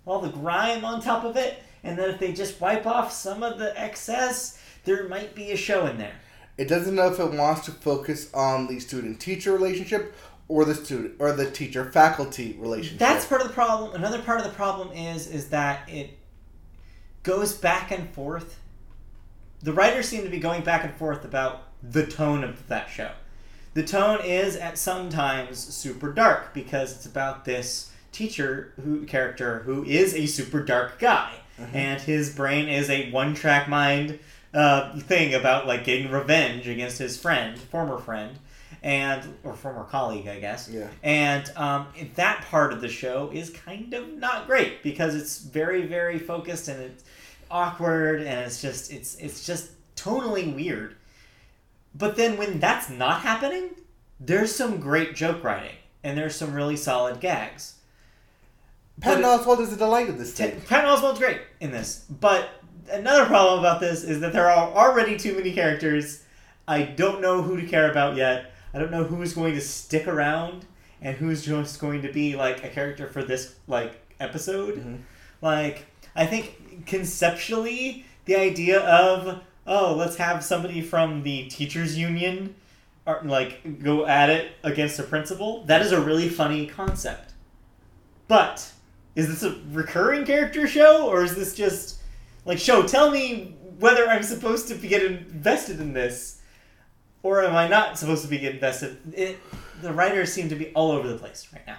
all the grime on top of it, and that if they just wipe off some of the excess, there might be a show in there. It doesn't know if it wants to focus on the student-teacher relationship or the student or the teacher-faculty relationship. That's part of the problem. Another part of the problem is is that it goes back and forth. The writers seem to be going back and forth about the tone of that show. The tone is at some times super dark because it's about this teacher who character who is a super dark guy and his brain is a one track mind uh, thing about like getting revenge against his friend, former friend, and or former colleague, I guess. Yeah. And um, that part of the show is kind of not great because it's very, very focused and it's awkward and it's just it's it's just tonally weird. But then when that's not happening, there's some great joke writing and there's some really solid gags. Patton Oswalt is a delight in this T-. Patton Oswalt's great in this, but another problem about this is that there are already too many characters. I don't know who to care about yet. I don't know who's going to stick around and who's just going to be like a character for this like episode. Mhm. Like I think conceptually the idea of oh let's have somebody from the teachers union or like go at it against a principal that is a really funny concept. But is this a recurring character show or is this just like show tell me whether i'm supposed to be get invested in this or am i not supposed to be invested it, the writers seem to be all over the place right now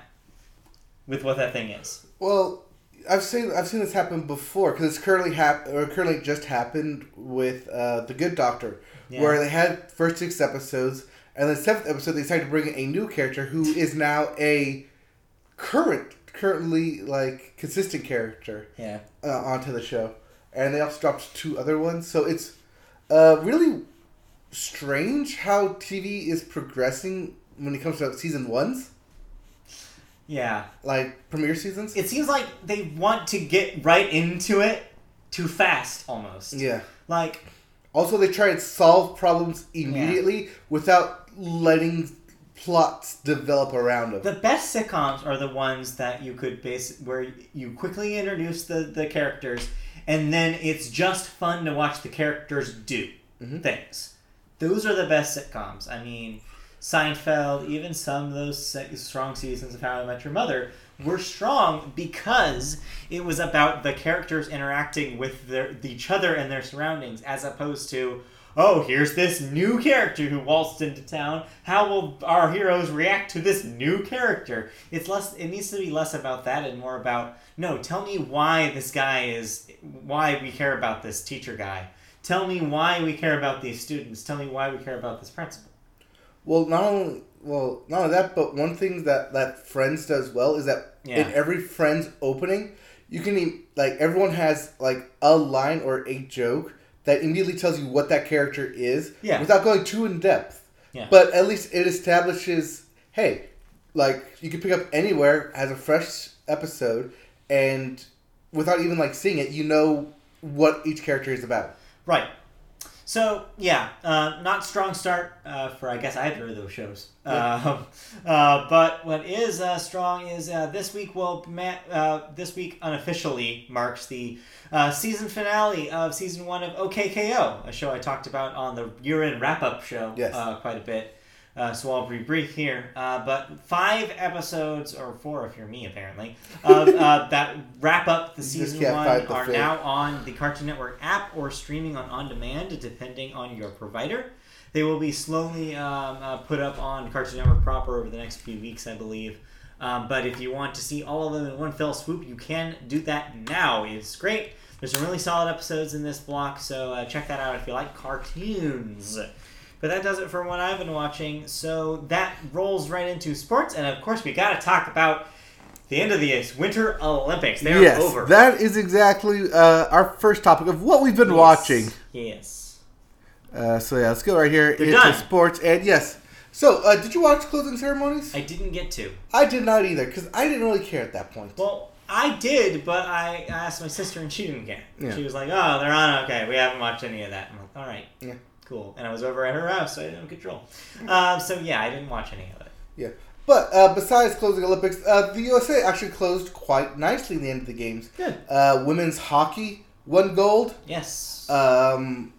with what that thing is Well, I've seen I've seen this happen before because it's currently hap- or currently just happened with uh, the Good Doctor, Yeah. where they had first six episodes, and the seventh episode they decided to bring in a new character who is now a current, currently like consistent character yeah uh, onto the show, and they also dropped two other ones. So it's uh, really strange how TV is progressing when it comes to season ones, yeah like premiere seasons. it seems like they want to get right into it too fast almost yeah. like Also, they try and solve problems immediately without letting plots develop around them. The best sitcoms are the ones that you could base where you quickly introduce the, the characters and then it's just fun to watch the characters do Mhm. things. Those are the best sitcoms. I mean, Seinfeld, even some of those strong seasons of How I Met Your Mother were strong because it was about the characters interacting with their each other and their surroundings, as opposed to oh, here's this new character who waltzed into town. How will our heroes react to this new character? It's less. It needs to be less about that and more about no. Tell me why this guy is. Why we care about this teacher guy. Tell me why we care about these students. Tell me why we care about this principal. Well, not only well, not only that, but one thing that that Friends does well is that Yeah. in every Friends opening, you can like everyone has like a line or a joke that immediately tells you what that character is, Yeah. without going too in depth. Yeah. But at least it establishes, hey, like you can pick up anywhere as a fresh episode, and without even like seeing it, you know what each character is about. Right. So yeah, uh, not strong start uh, for I guess either of those shows. Um, uh, but what is uh, strong is uh, this week. Will ma- uh, this week unofficially marks the uh, season finale of season one of OKKO, a show I talked about on the year-end wrap-up show Yes. uh, quite a bit. Uh, so I'll be brief here. Uh, but five episodes, or four if you're me, apparently, of uh, that wrap up the season one are fate. now on the Cartoon Network app or streaming on on demand, depending on your provider. They will be slowly um, uh, put up on Cartoon Network proper over the next few weeks, I believe. Um, but if you want to see all of them in one fell swoop, you can do that now. It's great. There's some really solid episodes in this block, so uh, check that out if you like cartoons. But that does it for what I've been watching. So that rolls right into sports, and of course we got to talk about the end of the Winter Olympics. They're yes, over. that is exactly uh, our first topic of what we've been Yes. watching. Yes. Uh, so yeah, let's go right here They're into done. sports. And yes, so uh, did you watch closing ceremonies? I didn't get to. I did not either because I didn't really care at that point. Well, I did, but I asked my sister and she didn't care. Yeah. She was like, "Oh, they're on. Okay, we haven't watched any of that." I'm like, "All right, Yeah. Cool." And I was over at her house, so I didn't have control. Um, so yeah, I didn't watch any of it. Yeah, but uh, besides closing Olympics, uh, the USA actually closed quite nicely in the end of the games. Good. Uh, women's hockey won gold. Yes. Um,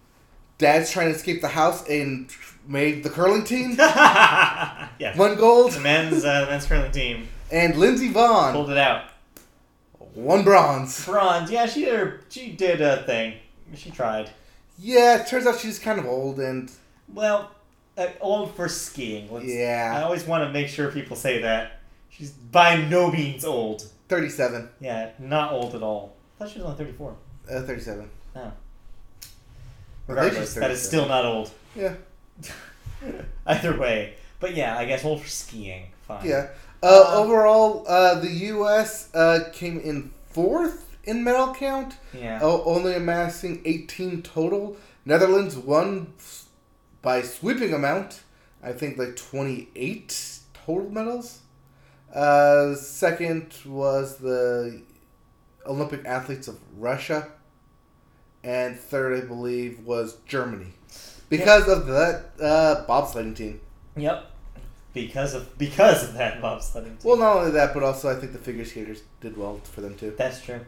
Dad's trying to escape the house and made the curling team yeah. won gold, The men's uh, men's curling team and Lindsey Vonn pulled it out. won bronze. Bronze. Yeah, she did. Her, she did a thing. She tried. Yeah, it turns out she's kind of old and Well, uh, old for skiing. Let's, I always want to make sure people say that. She's by no means old. thirty-seven. Yeah, not old at all. I thought she was only 34. Uh, thirty-seven. Oh. Regardless, that is still not old. Yeah, Either way. But yeah, I guess old for skiing. Fine. yeah. Uh, Um, overall, uh, the U.S. Uh, came in fourth in medal count. Yeah. Only amassing 18 total. Netherlands won by sweeping amount. I think like 28 total medals. Uh, second was the Olympic athletes of Russia. And third, I believe, was Germany. Because of that uh, bobsledding team. Yep. Because of because of that bobsledding team. Well, not only that, but also I think the figure skaters did well for them too. That's true.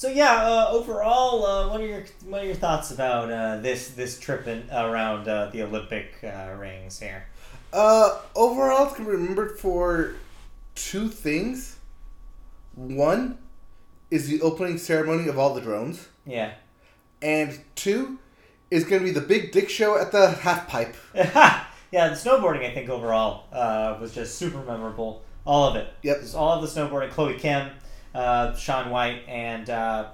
So yeah, uh, overall, uh, what are your what are your thoughts about uh, this this trip in, around uh, the Olympic uh, rings here? Uh, overall, it's gonna be remembered for two things. One is the opening ceremony of all the drones, Yeah. and two is gonna be the big dick show at the half pipe. yeah, the snowboarding I think overall uh, was just super memorable. All of it. Yep. Just all of the snowboarding. Chloe Kim, uh, Shaun White, and uh,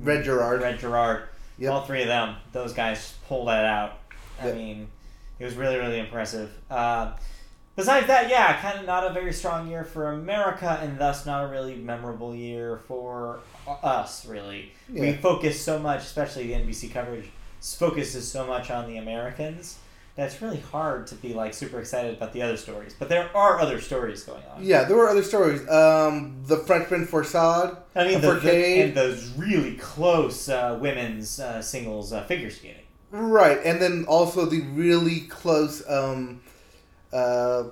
Red Gerard. Red Gerard. Yep. All three of them. Those guys pulled that out. I Yep. mean, it was really really impressive. Uh, besides that, yeah, kind of not a very strong year for America, and thus not a really memorable year for us. Really, we focus so much, especially the NBC coverage focuses so much on the Americans. That's really hard to be like super excited about the other stories, but there are other stories going on. Yeah, there were other stories. Um, the Frenchman Fourcade. I mean, The the, and those really close uh, women's uh, singles uh, figure skating. Right, and then also the really close um, uh,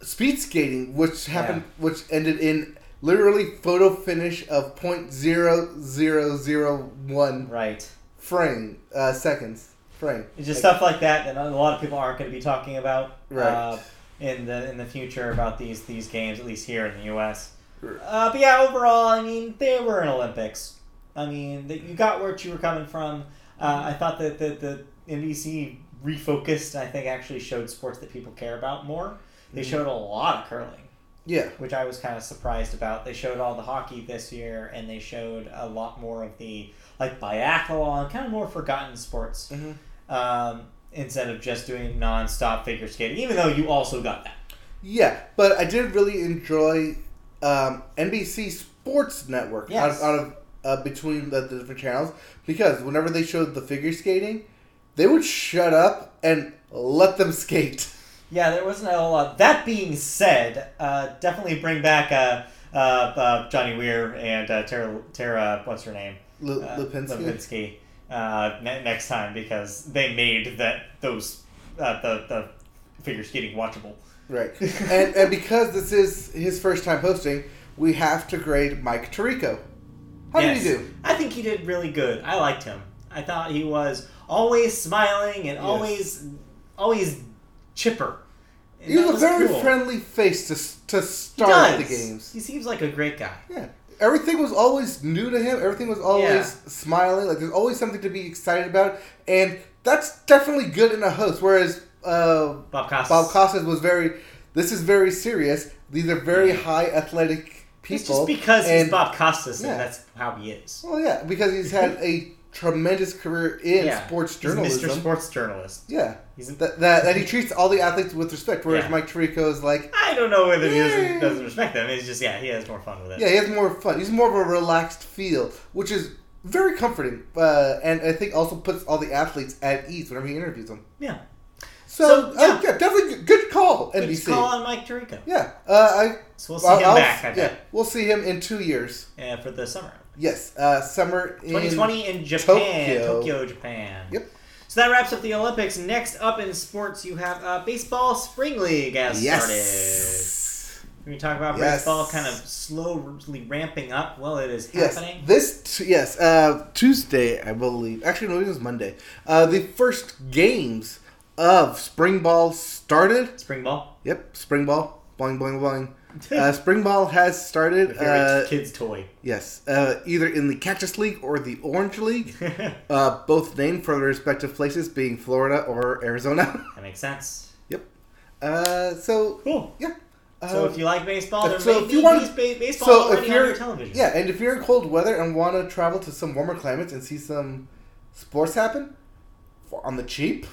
speed skating, which happened, which ended in literally photo finish of point zero zero zero one Right. frame uh, seconds frame. It's just stuff like that that a lot of people aren't going to be talking about Right. uh, in the in the future about these these games, at least here in the U.S. Uh, but yeah, overall, I mean, they were in Olympics. I mean, that you got where you were coming from. Uh, I thought that the, the NBC refocused. I think actually showed sports that people care about more. They Mhm. showed a lot of curling, Yeah, which I was kind of surprised about. They showed all the hockey this year, and they showed a lot more of the like biathlon, kind of more forgotten sports hmm um, instead of just doing non-stop figure skating. Even though you also got that. yeah. But I did really enjoy um, NBC Sports Network out, Yes. of, out of uh, between the, the different channels because whenever they showed the figure skating, they would shut up and let them skate. Yeah, there wasn't a whole lot. That being said, uh, definitely bring back uh, uh, uh, Johnny Weir and uh, Tara, Tara, what's her name? L- Uh, Lipinski. Lipinski, uh, ne- next time because they made that those uh, the the figure skating watchable. Right. and and because this is his first time hosting, we have to grade Mike Tirico. How Yes. did he do? I think he did really good. I liked him. I thought he was always smiling and Yes. always always chipper. And He was that a very cool. friendly face to to start the games. He seems like a great guy. Yeah. Everything was always new to him. Everything was always Yeah. smiling. Like there's always something to be excited about, and that's definitely good in a host. Whereas uh, Bob Costas. Bob Costas was very. This is very serious. These are very high athletic people. It's just because he's Bob Costas Yeah. and that's how he is. Well, yeah, because he's had a tremendous career in Yeah. sports He's journalism. Mr. Sports Journalist. Yeah, He's that, that that he treats all the athletes with respect. Whereas Yeah. Mike Tirico is like, I don't know whether he Yeah. doesn't, doesn't respect them. He's just, yeah, he has more fun with it. yeah, he has more fun. He's more of a relaxed feel, which is very comforting. Uh, and I think also puts all the athletes at ease whenever he interviews them. Yeah. So, So, yeah. yeah. yeah, definitely good- good call, Good NBC. call on Mike Tirico. Yeah, uh, I. So we'll see I'll- him I'll- back, I yeah, we'll see him in two years. uh, for the summer. Yes, uh, summer in 2020 in Japan. Tokyo. Tokyo, Japan. Yep. So that wraps up the Olympics. Next up in sports, you have uh, baseball spring league has Yes. started. When we talk about Yes. baseball kind of slowly ramping up, well, it is Yes, happening. this t- yes uh, Tuesday I believe. Actually, no, it was Monday. Uh, the first games of spring ball started. Spring ball. Yep, spring ball, boing boing boing. Uh, spring ball has started. Uh, kid's toy. yes, uh, either in the Cactus League or the Orange League. Uh, both named for their respective places, being Florida or Arizona. that makes sense. Yep. Uh, so Cool. yeah. So Uh, if you like baseball, there so may if you want- base- ba- baseball so if already on you're- your television. Yeah, and if you're in cold weather and want to travel to some warmer climates and see some sports happen for, on the cheap,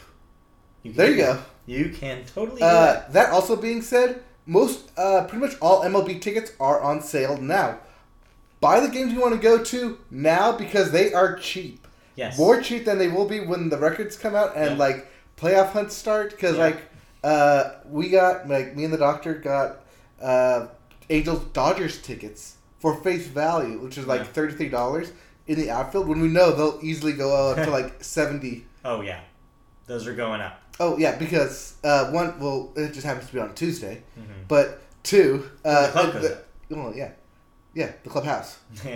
You there you go. You can totally do Uh, it. that also being said, most, uh, pretty much all MLB tickets are on sale now. Buy the games you want to go to now because they are cheap. Yes. More cheap than they will be when the records come out and Yeah. like playoff hunts start. Because Yeah. like uh, we got like me and the doctor got uh, Angels Dodgers tickets for face value, which is like Yeah. thirty three dollars in the outfield. When we know they'll easily go up to like seventy. Oh yeah, those are going up. Oh yeah, because uh, one, well, it just happens to be on Tuesday, Mhm. but two, uh, The club goes up. well, yeah, yeah, the clubhouse.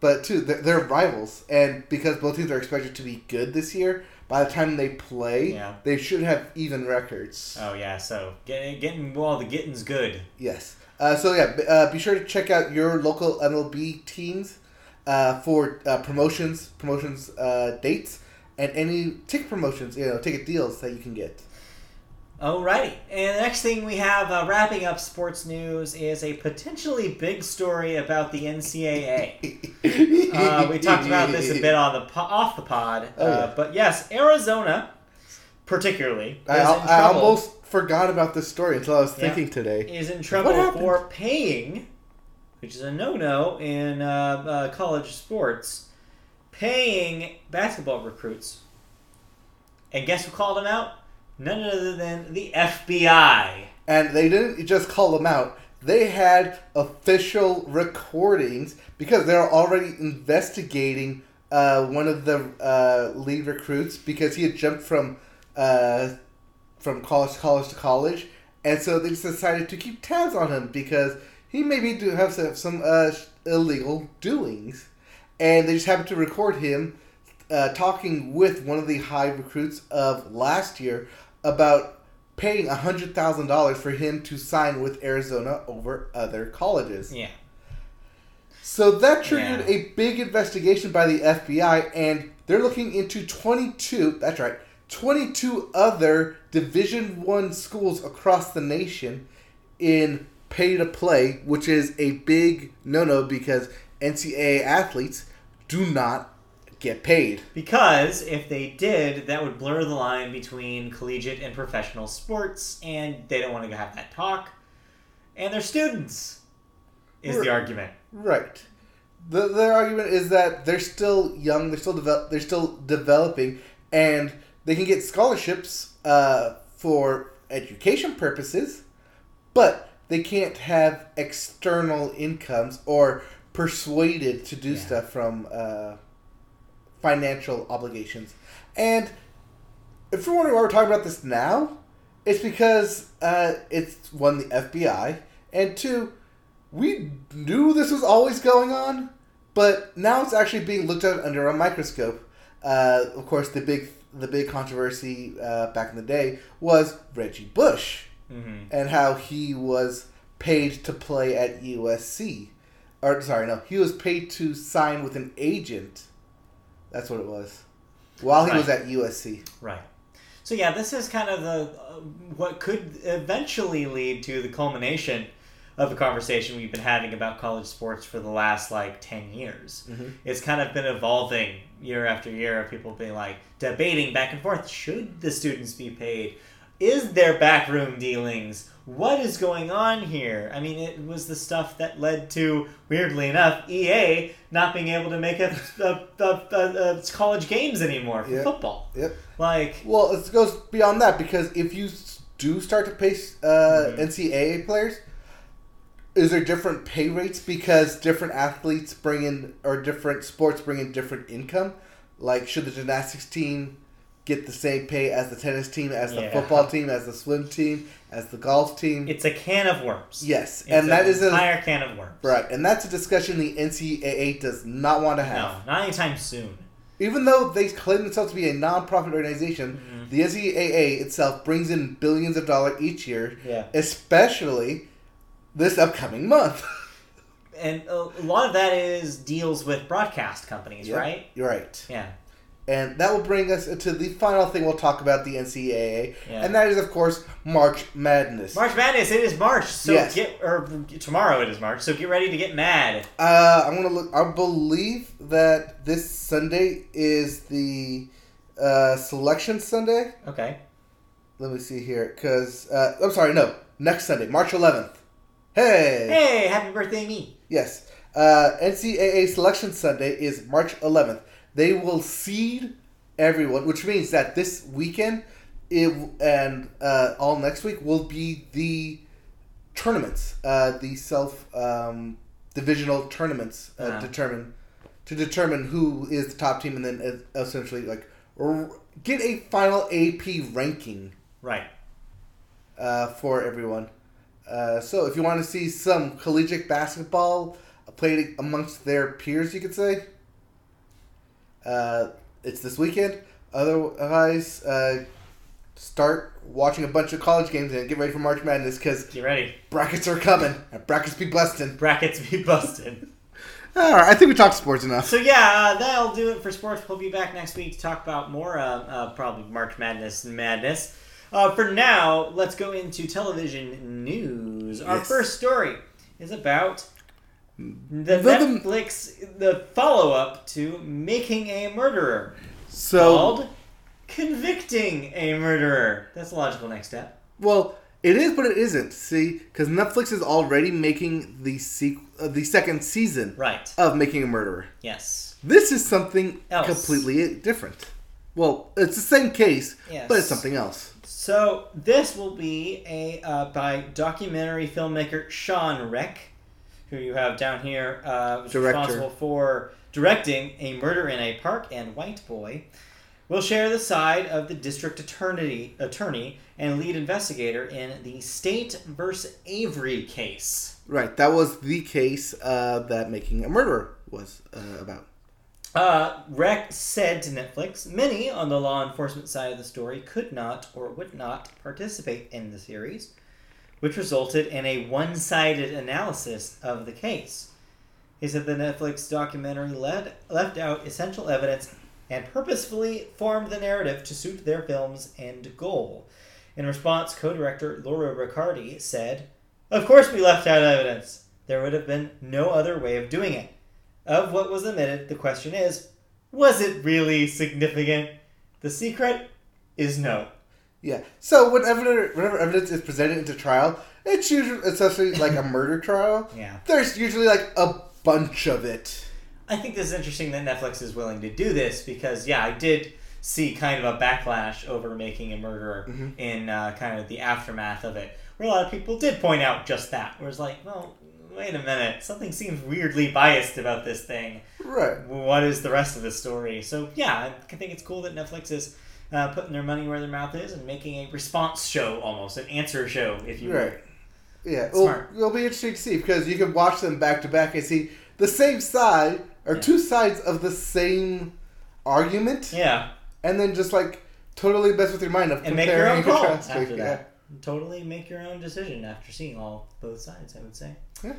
But two, they're, they're rivals, and because both teams are expected to be good this year, by the time they play, Yeah. they should have even records. oh yeah, so getting getting well, the getting's good. Yes. Uh, so yeah, b- uh, be sure to check out your local MLB teams uh, for uh, promotions, promotions uh, dates, and any ticket promotions, you know, ticket deals that you can get. Alrighty, and the next thing we have uh, wrapping up sports news is a potentially big story about the NCAA. Uh, we talked about this a bit on the po- off the pod, Oh, uh, yeah. but yes, Arizona, particularly, is I, in I almost forgot about this story until I was Yeah. thinking today. is in trouble for paying, which is a no-no in uh, uh, college sports, paying basketball recruits. And guess who called them out? None other than the FBI. And they didn't just call them out. They had official recordings because they're already investigating uh, one of the uh, lead recruits because he had jumped from uh, from college to college to college, and so they decided to keep tabs on him because he maybe do have some, some uh, illegal doings, and they just happened to record him uh, talking with one of the high recruits of last year about paying hundred thousand dollars for him to sign with Arizona over other colleges. Yeah. So that triggered Yeah. a big investigation by the FBI, and they're looking into 22. That's right, 22 other Division One schools across the nation in pay to play, which is a big no-no because NCAA athletes do not get paid. Because if they did, that would blur the line between collegiate and professional sports, and they don't want to have that talk. And they're students, is the argument. Right. The their argument is that they're still young, they're still develop, they're still developing, and they can get scholarships uh, for education purposes, but they can't have external incomes or persuaded to do Yeah. stuff from uh, financial obligations. And if you're wondering why we're talking about this now, it's because uh, it's one the FBI, and two, we knew this was always going on, but now it's actually being looked at under a microscope. Uh, of course, the big the big controversy uh, back in the day was Reggie Bush hmm and how he was paid to play at USC. Or sorry, no, he was paid to sign with an agent. That's what it was. While he was at USC. Right. So yeah, this is kind of the uh, what could eventually lead to the culmination of a conversation we've been having about college sports for the last like 10 years. Mhm. It's kind of been evolving year after year of people being like debating back and forth, should the students be paid? Is there backroom dealings? What is going on here? I mean, it was the stuff that led to, weirdly enough, EA not being able to make a, a, a, a, college games anymore for Yeah. football. Yep. Like, Well, it goes beyond that because if you do start to pay uh, Mhm. NCAA players, is there different pay rates because different athletes bring in or different sports bring in different income? Like, should the gymnastics team get the same pay as the tennis team, as the Yeah. football team, as the swim team, as the golf team? it's a can of worms. yes, It's and that an is a entire can of worms. right, and that's a discussion the NCAA does not want to have. No, not anytime soon. Even though they claim themselves to be a non-profit organization, Mhm. the NCAA itself brings in billions of dollars each year, Yeah. especially this upcoming month. And a a lot of that is deals with broadcast companies, Yep, right? You're right. Yeah. And that will bring us to the final thing we'll talk about the NCAA, Yeah. and that is, of course, March Madness. March Madness, it is March. So Yes. get or tomorrow it is March. So get ready to get mad. Uh, I'm gonna look. I believe that this Sunday is the uh, selection Sunday. Okay. Let me see here, because uh, I'm sorry, no, next Sunday, March 11th. Hey. Hey, happy birthday me. Yes. Uh, NCAA Selection Sunday is March 11th. They will seed everyone, which means that this weekend it, and uh, all next week will be the tournaments, uh, the self um, divisional tournaments uh, Uh-huh. determine to determine who is the top team, and then uh, essentially like r- get a final AP ranking Right. uh, for everyone. Uh, so if you want to see some collegiate basketball played amongst their peers, you could say, uh, it's this weekend. Otherwise, uh, start watching a bunch of college games and get ready for March Madness because Get ready. brackets are coming and brackets be busting. Brackets be busted. All right, I think we talked sports enough. So yeah, uh, that'll do it for sports. We'll be back next week to talk about more, uh, uh, probably March Madness and madness. Uh, for now, let's go into television news. Our Yes. first story is about the The- the- Netflix, the follow-up to Making a Murderer, So, called Convicting a Murderer. That's a logical next step. well, it is, but it isn't. See, because Netflix is already making the sequ- uh, the second season Right. of Making a Murderer. Yes. This is something Else. completely different. Well, it's the same case, Yes. but it's something else. So this will be a uh, by documentary filmmaker Shawn Rech, who you have down here, uh, was Director. responsible for directing A Murder in a Park and White Boy. will share the side of the district attorney, attorney and lead investigator in the State versus Avery case. Right. That was the case uh, that Making a Murderer was uh, about. Uh, Rech said to Netflix, many on the law enforcement side of the story could not or would not participate in the series, which resulted in a one sided analysis of the case. He said the Netflix documentary led, left out essential evidence and purposefully formed the narrative to suit their film's end goal. In response, co director Laura Ricciardi said, Of course we left out evidence. There would have been no other way of doing it. Of what was omitted, the question is, was it really significant? The secret is no. Yeah. So whenever whenever evidence is presented into trial, it's usually especially like a murder trial. Yeah. There's usually like a bunch of it. I think this is interesting that Netflix is willing to do this because, yeah, I did see kind of a backlash over making a murderer Mhm. in uh, kind of the aftermath of it, where a lot of people did point out just that. Where it's like, well, wait a minute, something seems weirdly biased about this thing. Right. What is the rest of the story? So, yeah, I think it's cool that Netflix is uh, putting their money where their mouth is and making a response show almost, an answer show, if you will. Right. Yeah. Well, Smart. it'll be interesting to see because you can watch them back to back and see the same side or Yeah. two sides of the same argument, Yeah, and then just like totally mess with your mind of and make your own call after Yeah. that. Totally make your own decision after seeing all both sides. I would say. Yeah.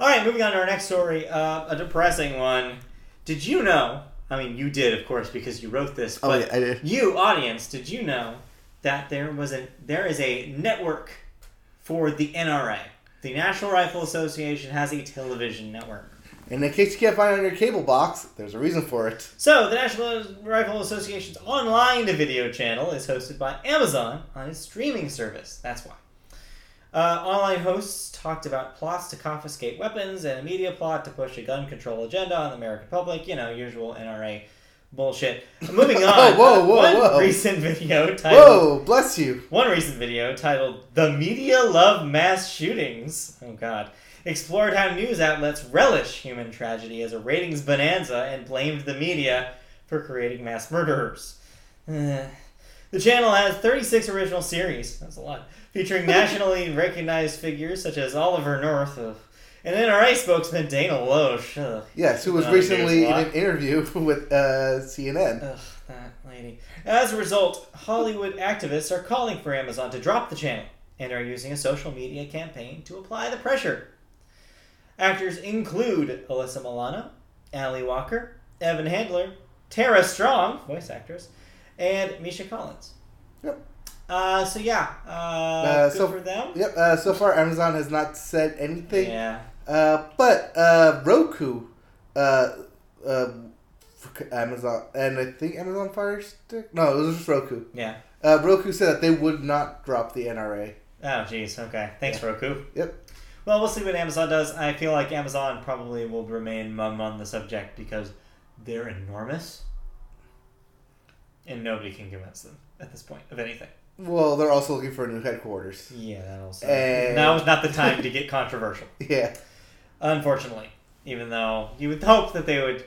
All right, moving on to our next story, uh, a depressing one. Did you know? I mean, you did, of course, because you wrote this. Oh But yeah, I did. you, audience, did you know that there was a there is a network for the NRA? The National Rifle Association has a television network. And in case you can't find it on your cable box, there's a reason for it. So, the National Rifle Association's online video channel is hosted by Amazon on its streaming service. That's why. Uh, online hosts talked about plots to confiscate weapons and a media plot to push a gun control agenda on the American public. You know, usual NRA bullshit. Moving on. Oh, whoa, whoa, one whoa. recent video titled. Whoa, bless you. One recent video titled "The Media Love Mass Shootings." Oh God. Explored how news outlets relish human tragedy as a ratings bonanza and blamed the media for creating mass murderers. Eh. The channel has 36 original series, that's a lot, featuring nationally recognized figures such as Oliver North ugh, and NRA spokesman Dana Loesch. Ugh, Yes, who was recently in an interview with uh, CNN. Ugh, that lady. As a result, Hollywood activists are calling for Amazon to drop the channel and are using a social media campaign to apply the pressure. Actors include Alyssa Milano, Ali Walker, Evan Handler, Tara Strong, voice actress, and Misha Collins. Yep. Uh, so yeah, uh, Uh, good so- for them. Yep. Uh, so far, Amazon has not said anything. Yeah. Uh, but uh, Roku, uh, uh, Amazon, and I think Amazon Fire Stick. No, it was just Roku. Yeah. Uh, Roku said that they would not drop the NRA. Oh, jeez. Okay. Thanks, Roku. Yep. Well, we'll see what Amazon does. I feel like Amazon probably will remain mum on the subject because they're enormous, and nobody can convince them at this point of anything. Well, they're also looking for a new headquarters. Yeah, that also. And- Now is not the time to get controversial. Yeah. Unfortunately, even though you would hope that they would.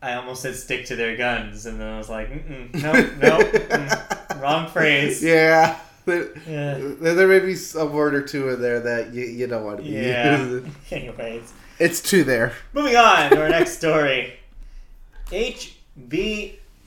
I almost said stick to their guns, and then I was like, mm no, no, mm, wrong phrase. Yeah. There, Yeah. there may be a word or two in there that you, you don't want to be Yeah. using. Anyways. It's two there. Moving on to our next story.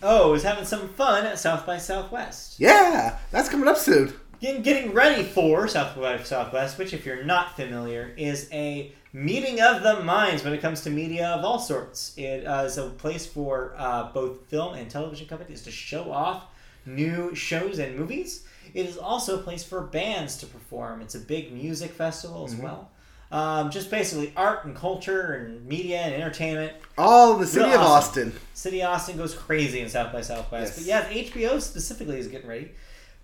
HBO is having some fun at South by Southwest. Yeah, that's coming up soon. Getting, getting ready for South by Southwest, which, if you're not familiar, is a meeting of the minds when it comes to media of all sorts. It uh, is a place for uh, both film and television companies to show off new shows and movies. It is also a place for bands to perform. It's a big music festival as well. Um, just basically art and culture and media and entertainment. All the city Real of awesome. Austin. City of Austin goes crazy in South by Southwest. Yes. But yeah, HBO specifically is getting ready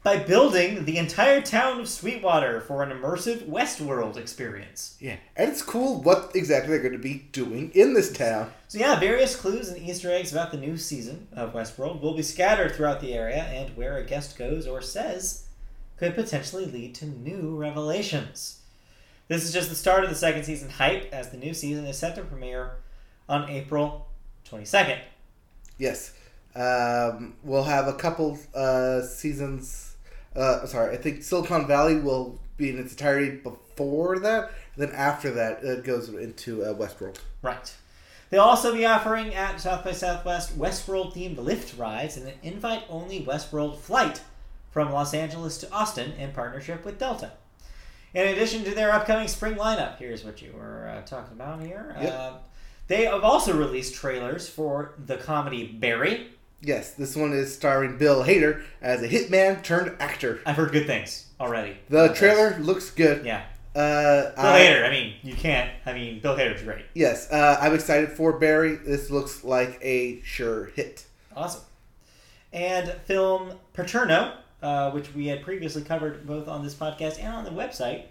by building the entire town of Sweetwater for an immersive Westworld experience. Yeah, and it's cool what exactly they're going to be doing in this town. So yeah, various clues and Easter eggs about the new season of Westworld will be scattered throughout the area, and where a guest goes or says could potentially lead to new revelations. This is just the start of the second season hype, as the new season is set to premiere on April 22nd. Yes. Um, we'll have a couple uh, seasons. Uh, sorry, I think Silicon Valley will be in its entirety before that. Then after that, it goes into uh, Westworld. Right. They'll also be offering at South by Southwest Westworld themed lift rides and an invite only Westworld flight from Los Angeles to Austin in partnership with Delta. In addition to their upcoming spring lineup, here's what you were uh, talking about here. Yep. Uh, they have also released trailers for the comedy Barry. Yes, this one is starring Bill Hader as a hitman turned actor. I've heard good things already. The trailer looks good. Yeah. Uh, Bill I- Hader, I mean, you can't. I mean, Bill Hader's great. Yes, uh, I'm excited for Barry. This looks like a sure hit. Awesome. And film Paterno, uh, which we had previously covered both on this podcast and on the website,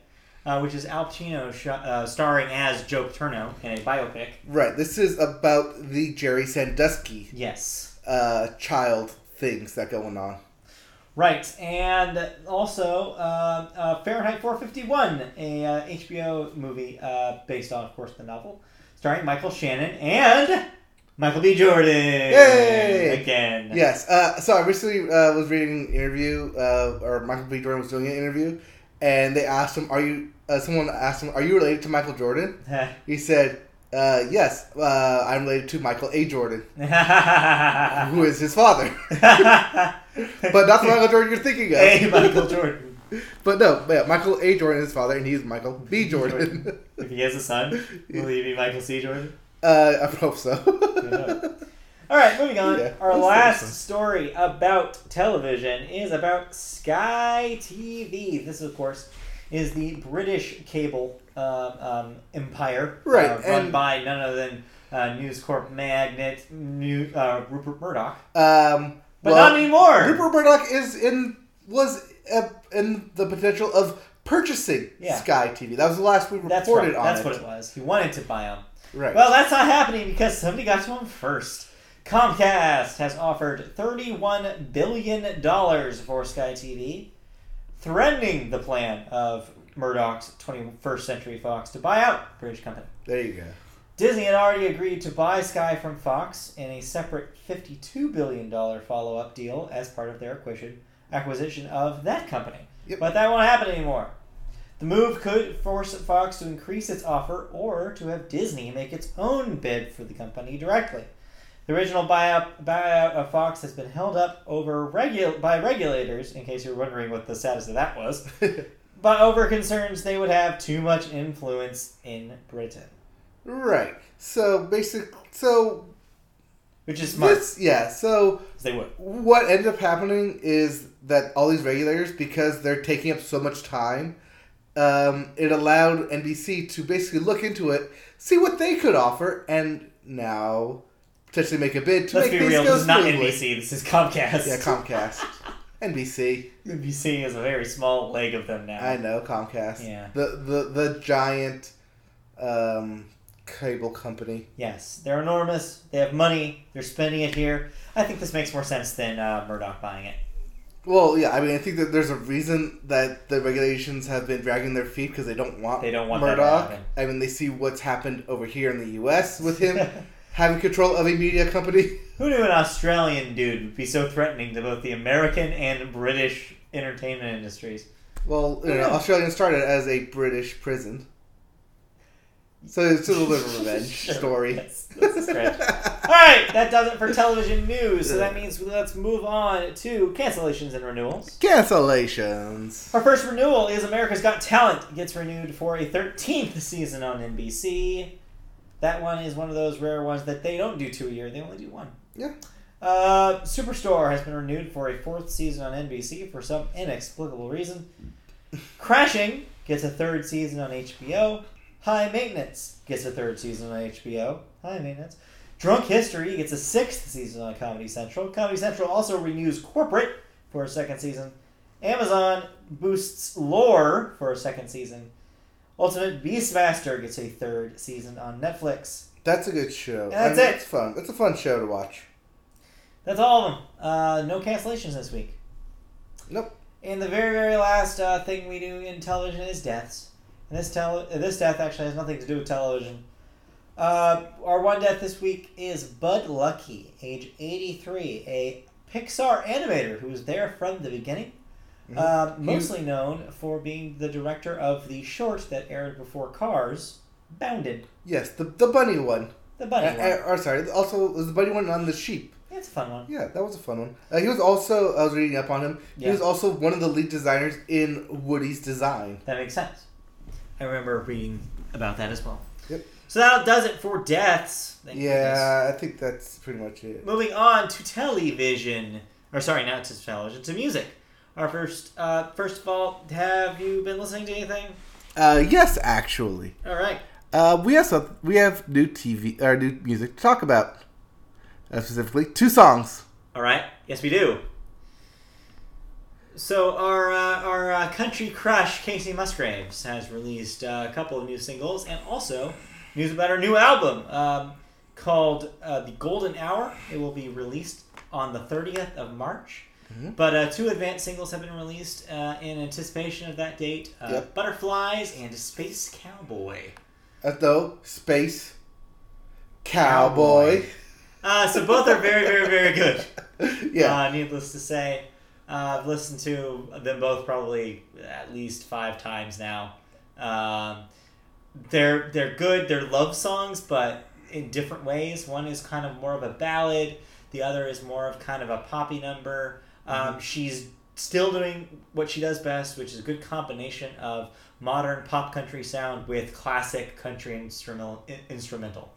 uh, which is Al Pacino sh- uh, starring as Joe Paterno in a biopic. Right, this is about the Jerry Sandusky Yes. uh, child things that going on. Right, and also uh, uh, Fahrenheit 451, a uh, HBO movie uh, based on, of course, the novel, starring Michael Shannon and Michael B. Jordan. Yay! Again. Yes, uh, so I recently uh, was reading an interview, uh, or Michael B. Jordan was doing an interview, and they asked him, "Are you?" Uh, someone asked him, "Are you related to Michael Jordan?" He said, uh, "Yes, uh, I'm related to Michael A. Jordan, who is his father, but not the Michael Jordan you're thinking of." hey, Michael Jordan. But no, but yeah, Michael A. Jordan is his father, and he's Michael B. Jordan. If he has a son, will he be Michael C. Jordan? Uh, I hope so. All right, moving on. Yeah, Our last story about television is about Sky TV. This, of course, is the British cable um, um, empire, Right, uh, run and- by none other than uh, News Corp magnate New, uh, Rupert Murdoch. Um, But well, not anymore. Rupert Murdoch is in was uh, in the potential of purchasing Yeah. Sky TV. That was the last we That's reported right. on That's it. what it was. He wanted to buy them. Right. Well, that's not happening because somebody got to him first. Comcast has offered $31 billion for Sky TV, threatening the plan of Murdoch's 21st Century Fox to buy out British company. there you go. Disney had already agreed to buy Sky from Fox in a separate $52 billion follow up deal as part of their acquisition, acquisition of that company. Yep. But that won't happen anymore. The move could force Fox to increase its offer or to have Disney make its own bid for the company directly. The original buyout, buyout of Fox has been held up over regu- by regulators, in case you're wondering what the status of that was, but over concerns they would have too much influence in Britain. right. So basic. So Which is smart, this, yeah. So. they would. what ended up happening is that all these regulators, because they're taking up so much time, um, it allowed NBC to basically look into it, see what they could offer, and now potentially make a bid to Let's make be things real, go this is not smoothly. NBC, this is Comcast. Yeah, Comcast, NBC. NBC is a very small leg of them now. I know Comcast. Yeah. The the the giant um, cable company. Yes, they're enormous. They have money. They're spending it here. I think this makes more sense than uh, Murdoch buying it. Well, yeah. I mean, I think that there's a reason that the regulations have been dragging their feet because they don't want They don't want that to Murdoch. I mean, they see what's happened over here in the U.S. with him having control of a media company. Who knew an Australian dude would be so threatening to both the American and British entertainment industries? Well, you know, Yeah. Australia started as a British prison, so it's a little bit of a revenge Sure. story. Yes, that's a stretch. All right, that does it for television news. So that means let's move on to cancellations and renewals. Cancellations. Our first renewal is America's Got Talent gets renewed for a 13th season on NBC. That one is one of those rare ones that they don't do two a year; they only do one. Yeah. Uh, Superstore has been renewed for a fourth season on NBC for some inexplicable reason. Crashing gets a third season on HBO. High Maintenance gets a third season on HBO. High Maintenance. Drunk History gets a sixth season on Comedy Central. Comedy Central also renews Corporate for a second season. Amazon boosts Lore for a second season. Ultimate Beastmaster gets a third season on Netflix. That's a good show. And that's I mean, it. It's fun. It's a fun show to watch. That's all of them. Uh, no cancellations this week. Nope. And the very, very last uh, thing we do in television is deaths. And this tele- this death actually has nothing to do with television. Uh, our one death this week is Bud Luckey, age 83, a Pixar animator who was there from the beginning. Mhm. Uh, mostly known for being the director of the short that aired before Cars, Boundin'. Yes, the the bunny one. The bunny Uh, one. or sorry, also was the bunny one on the sheep. It's a fun one. Yeah, that was a fun one. Uh, he was also I was reading up on him. He Yeah. was also one of the lead designers in Woody's design. That makes sense. I remember reading about that as well. Yep. So that does it for deaths. Thank goodness. Yeah, I think that's pretty much it. Moving on to television, or sorry, not to television, to music. Our first, uh, first of all, have you been listening to anything? Uh, yes, actually, All right. uh, we have some, we have new TV or new music to talk about. Uh, specifically, two songs. All right. Yes, we do. So our uh, our uh, country crush Kacey Musgraves has released uh, a couple of new singles and also news about our new album um, called uh, "The Golden Hour." It will be released on the 30th of March. Mhm. But uh, two advanced singles have been released uh, in anticipation of that date: uh, Yep. "Butterflies" and "Space Cowboy." Uh, though space cowboy. Uh, so both are very, very, very good. yeah. Uh, needless to say, uh, I've listened to them both probably at least five times now. Um, they're they're good. They're love songs, but in different ways. One is kind of more of a ballad. The other is more of kind of a poppy number. Um, She's still doing what she does best, which is a good combination of modern pop country sound with classic country instrumental. Instrumental.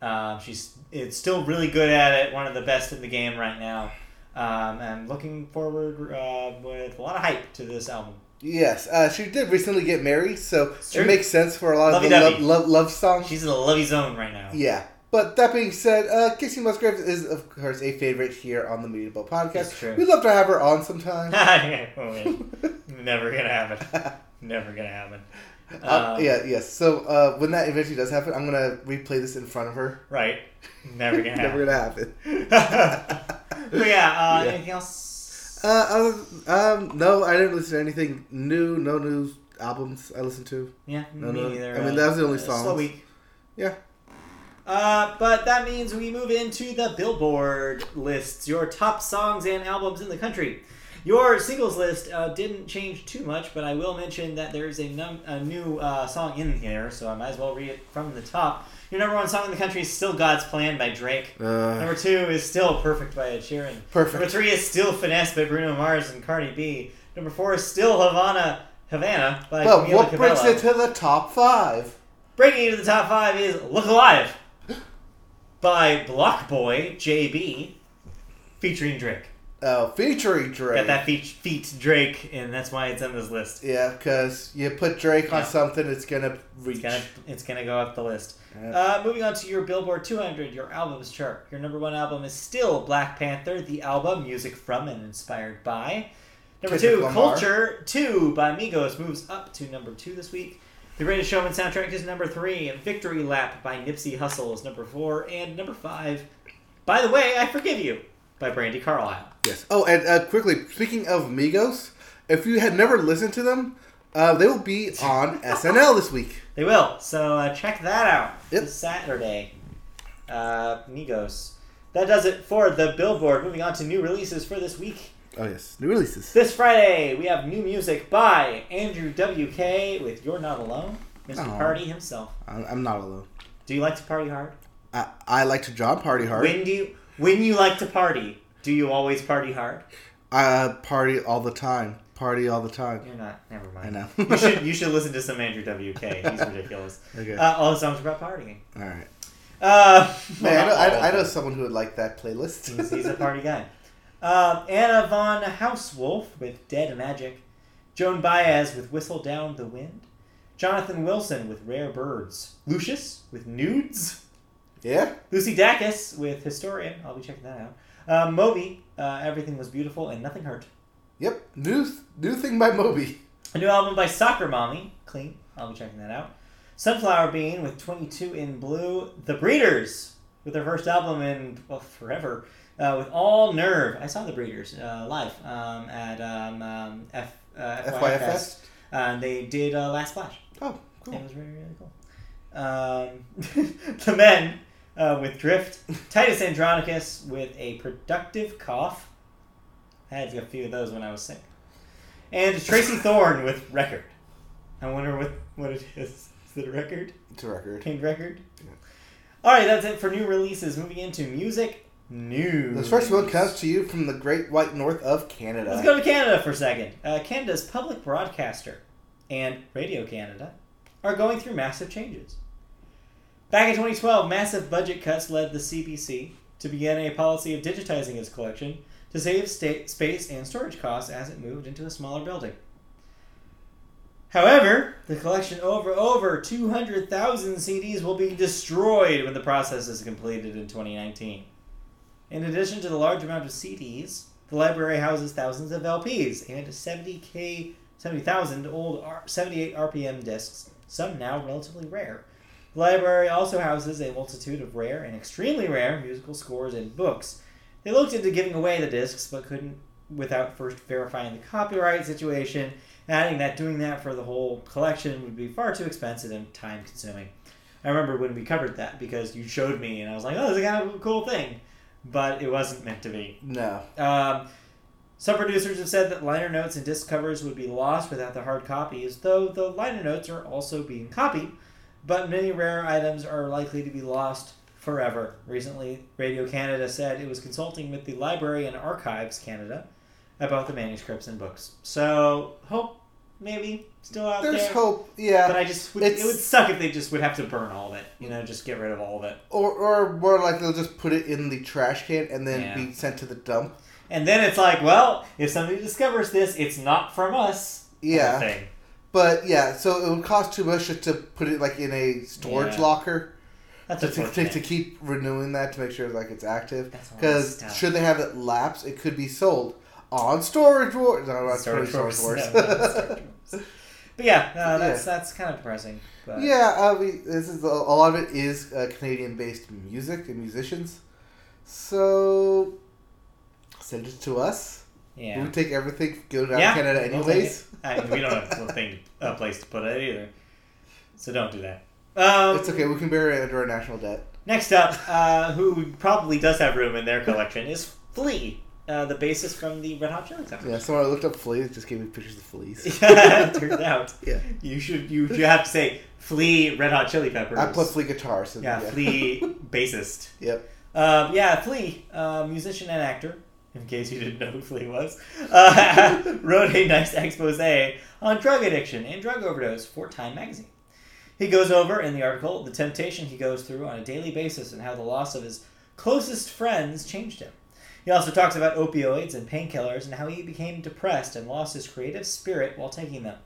Um, she's it's still really good at it. One of the best in the game right now. Um, and looking forward uh, with a lot of hype to this album. Yes, uh, she did recently get married, so it makes sense for a lot of the Lovey-dovey. love, love, songs. She's in the lovey zone right now. Yeah. But that being said, uh, Kacey Musgraves is, of course, a favorite here on the Boat podcast. That's true. We'd love to have her on sometime. Oh. Never gonna happen. Never gonna happen. Uh, Um, yeah, yes. So uh, when that eventually does happen, I'm gonna replay this in front of her. Right. Never gonna Never gonna happen. But yeah, uh, Yeah. anything else? Uh, other, um, no, I didn't listen to anything new. No new albums I listened to. yeah, no, me no. neither. I mean, that was the only uh, Slow week. Yeah. Uh, but that means we move into the Billboard lists, your top songs and albums in the country. Your singles list uh, didn't change too much, but I will mention that there's a, num- a new uh, song in here, so I might as well read it from the top. Your number one song in the country is still God's Plan by Drake. Uh, Number two is still Perfect by Ed Sheeran. Perfect. Number three is still Finesse by Bruno Mars and Cardi B. Number four is still Havana Havana by but Camila what brings Cabello. it to the top five? Breaking into the top five is Look Alive by BlocBoy JB featuring Drake. Uh, featuring Drake. Got that feat, feat Drake, and that's why it's on this list. Yeah, because you put Drake on something, it's gonna reach. It's gonna, it's gonna go up the list. Yeah. Uh, moving on to your Billboard 200, your albums chart. Your number one album is still Black Panther, the album, music from and inspired by. Number Kendrick two, Lamar. Culture 2 by Migos moves up to number two this week. The Greatest Showman soundtrack is number three, and Victory Lap by Nipsey Hussle is number four, and number five, By the Way, I Forgive You by Brandi Carlile. Yes. Oh, and uh, quickly, speaking of Migos, if you had never listened to them, uh, they will be on SNL this week. They will. So uh, check that out Yep. this Saturday. Uh, Migos. That does it for the Billboard. Moving on to new releases for this week. Oh yes, new releases. This Friday, we have new music by Andrew WK with You're Not Alone, Mr. Aw. Party himself. I'm I'm not alone. Do you like to party hard? I, I like to job party hard. When do you, when you like to party, do you always party hard? I uh, party all the time. Party all the time. You're not. Never mind. I know. you should you should listen to some Andrew WK. He's ridiculous. Okay. Uh, all the songs are about partying. all right. Uh, Man, I know, I, I know someone who would like that playlist. He's, he's a party guy. Uh, Anna von Hausswolff with Dead Magic. Joan Baez with Whistle Down the Wind. Jonathan Wilson with Rare Birds. Lucius with Nudes. yeah. Lucy Dacus with Historian. I'll be checking that out. Uh, Moby, uh, Everything Was Beautiful and Nothing Hurt. Yep. New new thing by Moby. A new album by Soccer Mommy. Clean. I'll be checking that out. Sunflower Bean with 22 in Blue. The Breeders with their first album in, well, forever. Uh, with All Nerve. I saw The Breeders uh, live um, at um, um, F, uh, FYF FYF Fest. They did uh, Last Splash. Oh, cool. It was really, really cool. Um, the men uh, with Drift, Titus Andronicus with a productive cough. I had a few of those when I was sick. And Tracey Thorn with Record. I wonder what, what it is. Is it a record? It's a record. Pink record? Yeah. Alright, that's it for new releases. Moving into music news. This first one comes to you from the Great White North of Canada. Let's go to Canada for a second. Uh, Canada's public broadcaster and Radio Canada are going through massive changes. Back in 2012, massive budget cuts led the CBC to begin a policy of digitizing its collection to save space and storage costs as it moved into a smaller building. However, the collection over over 200,000 CDs will be destroyed when the process is completed in 2019. In addition to the large amount of CDs, the library houses thousands of LPs and 70k 70,000 old R- 78 RPM discs, some now relatively rare. The library also houses a multitude of rare and extremely rare musical scores and books. They looked into giving away the discs but couldn't without first verifying the copyright situation, adding that doing that for the whole collection would be far too expensive and time consuming. I remember when we covered that because you showed me and I was like, oh, this is kind of a cool thing. But it wasn't meant to be. No. Um, some producers have said that liner notes and disc covers would be lost without the hard copies, though the liner notes are also being copied. But many rare items are likely to be lost forever. Recently, Radio Canada said it was consulting with the Library and Archives Canada about the manuscripts and books. So, hope maybe still out There's there. There's hope, yeah. But I just would, it would suck if they just would have to burn all of it. You know, just get rid of all of it. or, or more like they'll just put it in the trash can and then Yeah. be sent to the dump. And then it's like, well, if somebody discovers this, it's not from us. Yeah. Thing. But yeah, so it would cost too much just to put it like in a storage Yeah. locker That's to, to, to, unfortunate. to keep renewing that to make sure like it's active. That's Because stuff. should they have it lapse, it could be sold on Storage Wars. No, not Storage Storage, Wars. Wars. No, not Storage Wars. But yeah, uh, that's that's kind of depressing. But yeah, uh, we, this is a, a lot of it is uh, Canadian-based music and musicians. So send it to us. Yeah. We take everything go down Yeah, to Canada anyways. I mean, we don't have a thing, a place to put it either, so don't do that. Um, It's okay. We can bury it under our national debt. Next up, uh, who probably does have room in their collection is Flea, uh, the bassist from the Red Hot Chili Peppers. Yeah, someone I looked up fleas, just gave me pictures of fleas. Yeah, Turns out, Yeah. you should you you have to say Flea Red Hot Chili Peppers. I play flea guitar, so yeah, Flea bassist. Yep. Um, yeah, Flea, uh, musician and actor, in case you didn't know who Flea was, uh, wrote a nice expose on drug addiction and drug overdose for Time magazine. He goes over in the article the temptation he goes through on a daily basis and how the loss of his closest friends changed him. He also talks about opioids and painkillers and how he became depressed and lost his creative spirit while taking them.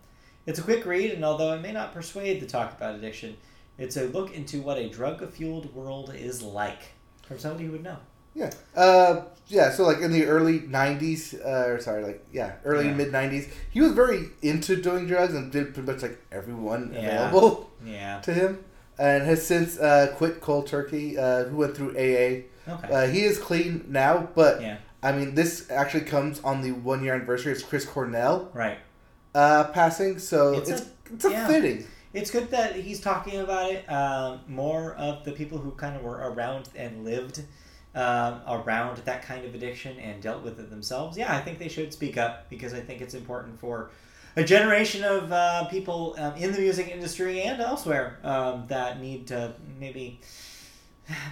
It's a quick read, and although it may not persuade to talk about addiction, it's a look into what a drug fueled world is like from somebody who would know. Yeah. Uh, yeah. So like in the early '90s, uh, or sorry, like yeah, early Yeah. mid '90s, he was very into doing drugs and did pretty much like everyone Yeah. available Yeah. to him, and has since uh, quit cold turkey. Uh, who went through AA. Okay. Uh, he is clean now, but yeah. I mean, this actually comes on the one year anniversary of Chris Cornell Right. uh, passing, so It's it's a- it's a, yeah. fitting. It's good that he's talking about it. Um, more of the people who kind of were around and lived um, around that kind of addiction and dealt with it themselves. Yeah, I think they should speak up because I think it's important for a generation of uh, people um, in the music industry and elsewhere um, that need to maybe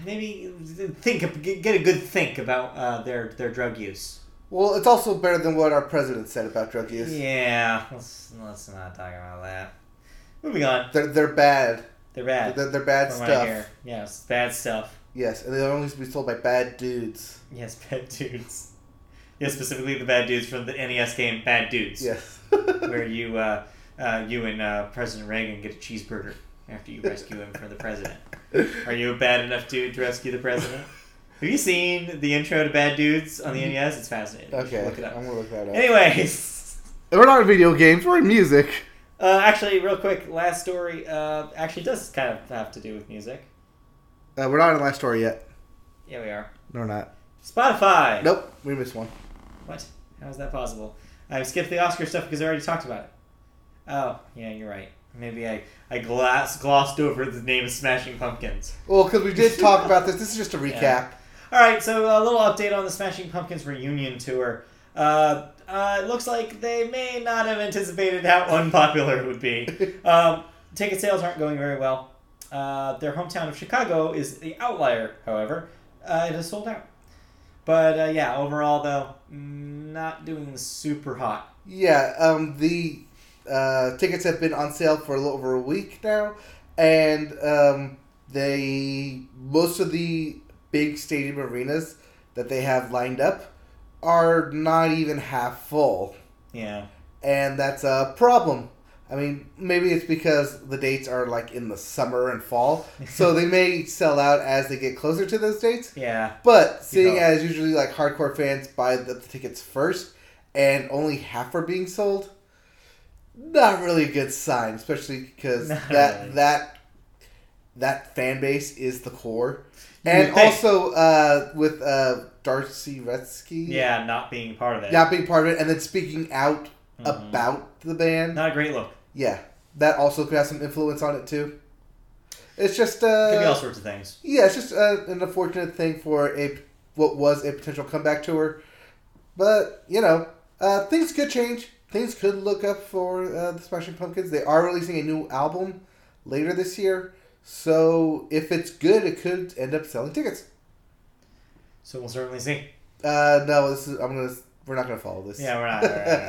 maybe think get a good think about uh, their their drug use. Well, it's also better than what our president said about drug use. Yeah, let's let's not talk about that. Moving on, They're they're bad. they're bad. They're, they're bad From stuff. Yes, bad stuff. Yes, and they only to be sold by bad dudes. Yes, bad dudes. Yeah, specifically the bad dudes from the NES game Bad Dudes, Yes. where you uh, uh, you and uh, President Reagan get a cheeseburger after you rescue him from the president. Are you a bad enough dude to rescue the president? Have you seen the intro to Bad Dudes on the NES? It's fascinating. Okay, look it up. I'm gonna look that up. Anyways. We're not in video games. We're in music. Uh, actually, real quick, last story uh, actually does kind of have to do with music. Uh, we're not in the last story yet. Yeah, we are. No, we're not. Spotify. Nope, we missed one. What? How is that possible? I skipped the Oscar stuff because I already talked about it. Oh, yeah, you're right. Maybe I I glass glossed over the name of Smashing Pumpkins. Well, because we did talk about this. This is just a recap. Yeah. All right, so a little update on the Smashing Pumpkins reunion tour. Uh, uh, it looks like they may not have anticipated how unpopular it would be. Um, ticket sales aren't going very well. Uh, their hometown of Chicago is the outlier, however. Uh, it has sold out. But uh, yeah, overall, though, not doing super hot. Yeah, um, the uh, tickets have been on sale for a little over a week now, and um, they most of the big stadium arenas that they have lined up are not even half full, Yeah. and that's a problem. I mean, maybe it's because the dates are like in the summer and fall, so they may sell out as they get closer to those dates. Yeah. But seeing know. as usually like hardcore fans buy the tickets first and only half are being sold, not really a good sign, especially because Not that really. that that fan base is the core. And also uh, with uh, D'arcy Wretzky Yeah, not being part of it. not being part of it and then speaking out Mhm. about the band. Not a great look. Yeah. That also could have some influence on it too. It's just uh Could be all sorts of things. yeah, it's just uh, an unfortunate thing for a what was a potential comeback tour, but you know, uh, things could change. Things could look up for uh, the Smashing Pumpkins. They are releasing a new album later this year, so if it's good, it could end up selling tickets. So we'll certainly see. Uh, no, this is I'm gonna we're not gonna follow this. Yeah, we're not.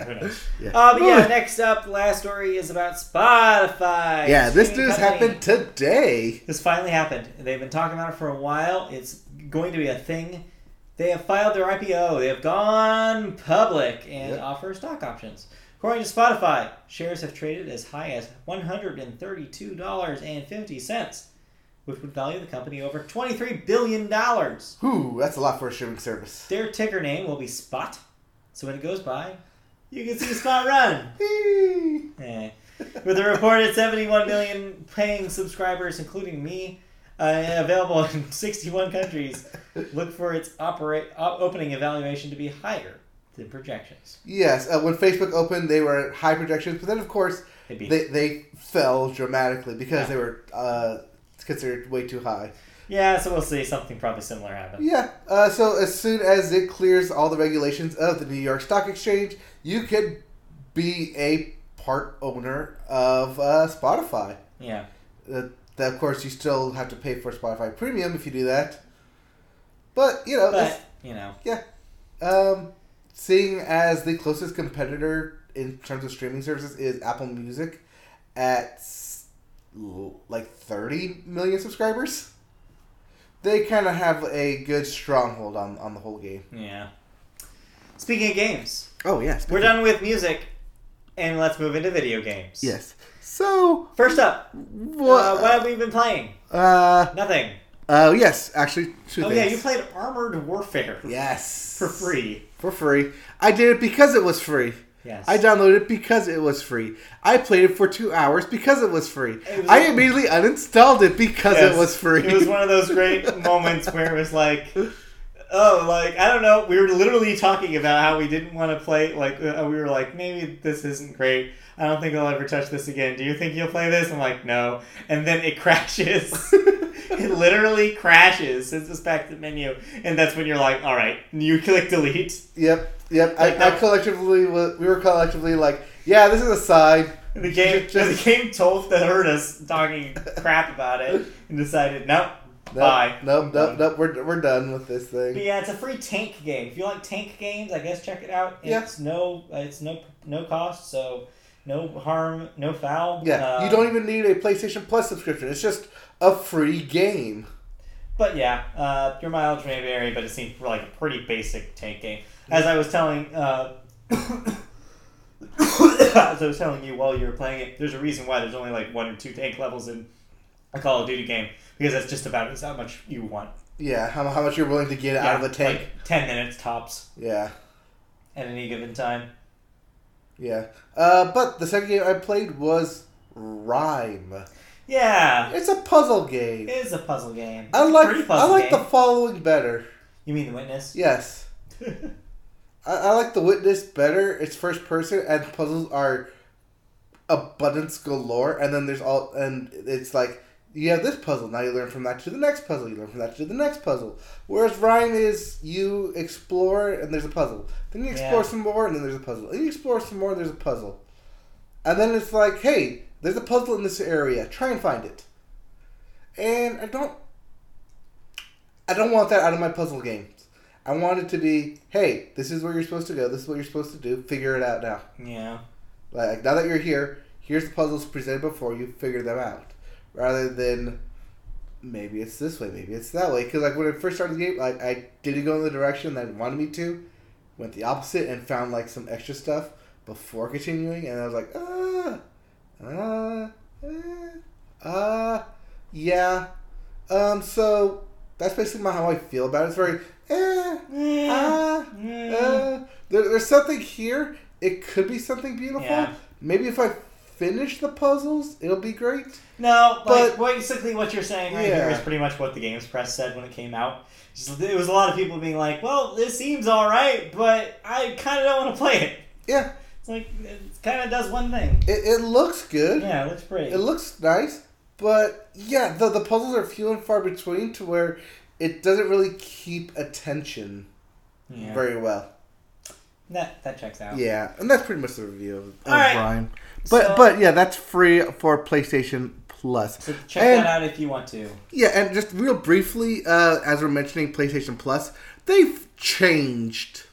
we're not- yeah. Uh, but yeah, next up, the last story is about Spotify. yeah, this news company. happened today. This finally happened. They've been talking about it for a while. It's going to be a thing. They have filed their IPO. They have gone public and Yep. offer stock options. According to Spotify, shares have traded as high as $132.50, which would value the company over $23 billion. Whew, that's a lot for a streaming service. Their ticker name will be Spot. So when it goes by, you can see Spot run. Eh. With a reported 71 million paying subscribers, including me, uh, available in 61 countries, look for its operate op- opening evaluation to be higher than projections. yes, uh, when Facebook opened, they were at high projections, but then of course they they fell dramatically because Yeah. they were uh, considered way too high. Yeah, so we'll see something probably similar happen. Yeah. Uh, so as soon as it clears all the regulations of the New York Stock Exchange, you could be a part owner of uh, Spotify. Yeah. Uh, that of course you still have to pay for Spotify Premium if you do that. But you know, But, you know, um, seeing as the closest competitor in terms of streaming services is Apple Music at like 30 million subscribers, they kind of have a good stronghold on, on the whole game. yeah. Speaking of games, Oh, yes. we're done with music, and let's move into video games. Yes. So, First up, what? uh, what have we been playing? uh, Nothing. oh, yes, actually, two Oh things. yeah, you played Armored Warfare. Yes. For free. For free. I did it because it was free. Yes. I downloaded it because it was free. I played it for two hours because it was free. It was- I immediately uninstalled it because Yes. it was free. It was one of those great moments where it was like, oh, like I don't know. We were literally talking about how we didn't want to play. Like uh, we were like, maybe this isn't great. I don't think I'll ever touch this again. Do you think you'll play this? I'm like, no. And then it crashes. it literally crashes. Sends us back to the menu, and that's when you're like, all right, you click delete. Yep, yep. Like I, I collectively, we were collectively like, yeah, this is a side. The game, Just- the game told that heard us talking crap about it, and decided, nope, Nope, bye. Nope, nope, nope. We're, we're done with this But thing. yeah, it's a free tank game. If you like tank games, I guess check it out. Yeah. It's no, it's no, no cost, so no harm, no foul. Yeah, Uh, you don't even need a PlayStation Plus subscription. It's just a free game. But yeah, uh, your mileage may vary, but it seems like a pretty basic tank game. As I was telling, uh, as I was telling you while you were playing it, there's a reason why there's only like one or two tank levels in a Call of Duty game because that's just about as how much you want. Yeah, how, how much you're willing to get out of a tank. like ten minutes tops yeah, at any given time. yeah. Uh, but the second game I played was RiME. Yeah, It's a puzzle game. it is a puzzle game. I It's a like I like the following better. You mean the witness? Yes, I, I like the Witness better. It's first person and puzzles are abundance galore, and then there's all, and it's like you have this puzzle. Now you learn from that to the next puzzle. You learn from that to the next puzzle. Whereas RiME is you explore and there's a puzzle. Then you explore Yeah. some more and then there's a puzzle. And you explore some more and there's a puzzle. And then it's like, hey, there's a puzzle in this area. Try and find it. And I don't I don't want that out of my puzzle games. I want it to be, hey, this is where you're supposed to go. This is what you're supposed to do. Figure it out now. Yeah. Like now that you're here, here's the puzzles presented before you. Figure them out, rather than maybe it's this way, maybe it's that way. Because like when I first started the game, like I didn't go in the direction that I wanted me to, went the opposite and found like some extra stuff before continuing, and I was like, ah, ah, ah, ah, yeah. Um, so that's basically my, how I feel about it. It's very, eh, ah, Yeah. uh, there, there's something here. It could be something beautiful. Yeah. Maybe if I finish the puzzles, it'll be great. No, like But- basically what you're saying right Yeah. here is pretty much what the games press said when it came out. Just- It was a lot of people being like, "Well, this seems all right, but I kind of don't want to play it." Yeah, It's like kind of does one thing. it, it looks good. Yeah, it looks pretty. It looks nice, but yeah, the the puzzles are few and far between to where it doesn't really keep attention yeah. very well. That that checks out. Yeah, and that's pretty much the review of, of right. RiME. But So- but yeah, that's free for PlayStation Plus. So check And- that out if you want to. Yeah, and just real briefly, uh, as we're mentioning PlayStation Plus, they've changed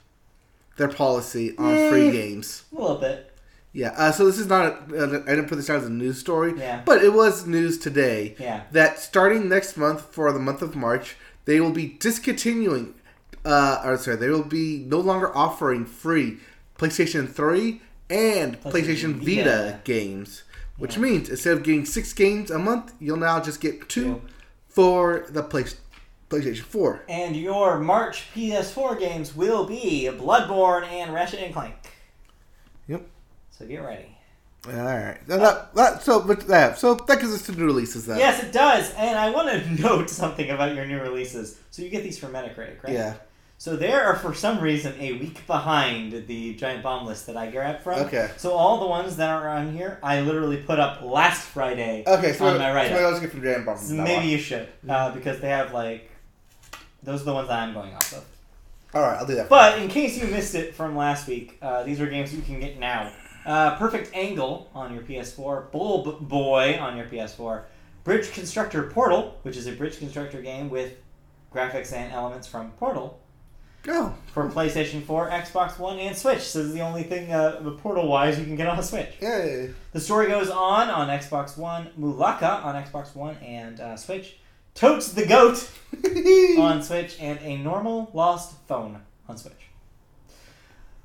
their policy on free games. A little bit. Yeah, uh, so this is not. A, uh, I didn't put this out as a news story, Yeah. but it was news today Yeah. that starting next month for the month of March, they will be discontinuing. Uh, or sorry, they will be no longer offering free PlayStation Three and PlayStation, PlayStation Vita, Vita. games, which Yeah. means instead of getting six games a month, you'll now just get two Two. for the play, PlayStation Four. And your March PS4 games will be Bloodborne and Ratchet and Clank. Yep. So get ready. All right. Now that, that, so, but that, so that gives us two new releases then. Yes, it does. And I want to note something about your new releases. So you get these from Metacritic, right? Yeah. So they are for some reason a week behind the giant bomb list that I grabbed from. Okay. So all the ones that are on here, I literally put up last Friday Okay. So on my write so maybe get from Giant Bomb. So maybe you should, uh, because they have like those are the ones that I'm going off of. All right, I'll do that. But in case you missed it from last week, uh, these are games you can get now. Uh, Perfect Angle on your PS4, Bulb Boy on your PS4, Bridge Constructor Portal, which is a bridge constructor game with graphics and elements from Portal Go. for PlayStation 4, Xbox One, and Switch. So this is the only thing uh, Portal wise you can get on a Switch. Yay. The story goes on on Xbox One, Mulaka on Xbox One and uh, Switch, Totes the Goat on Switch, and a normal lost phone on Switch.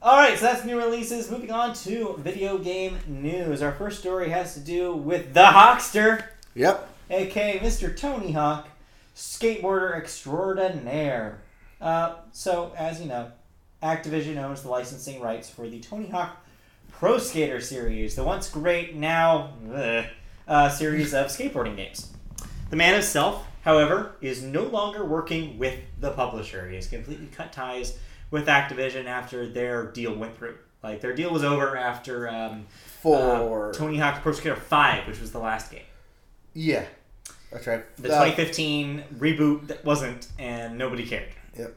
Alright, so that's new releases. Moving on to video game news. Our first story has to do with the Hawkster, Yep. aka Mr. Tony Hawk, skateboarder extraordinaire. Uh, so, as you know, Activision owns the licensing rights for the Tony Hawk Pro Skater series, the once great, now ugh, uh, series of skateboarding games. The man himself, however, is no longer working with the publisher. He has completely cut ties with Activision after their deal went through. Like their deal was over after um, For uh, Tony Hawk's Pro Skater Five, which was the last game. yeah, that's right. The Uh, 2015 reboot that wasn't, and nobody cared. Yep.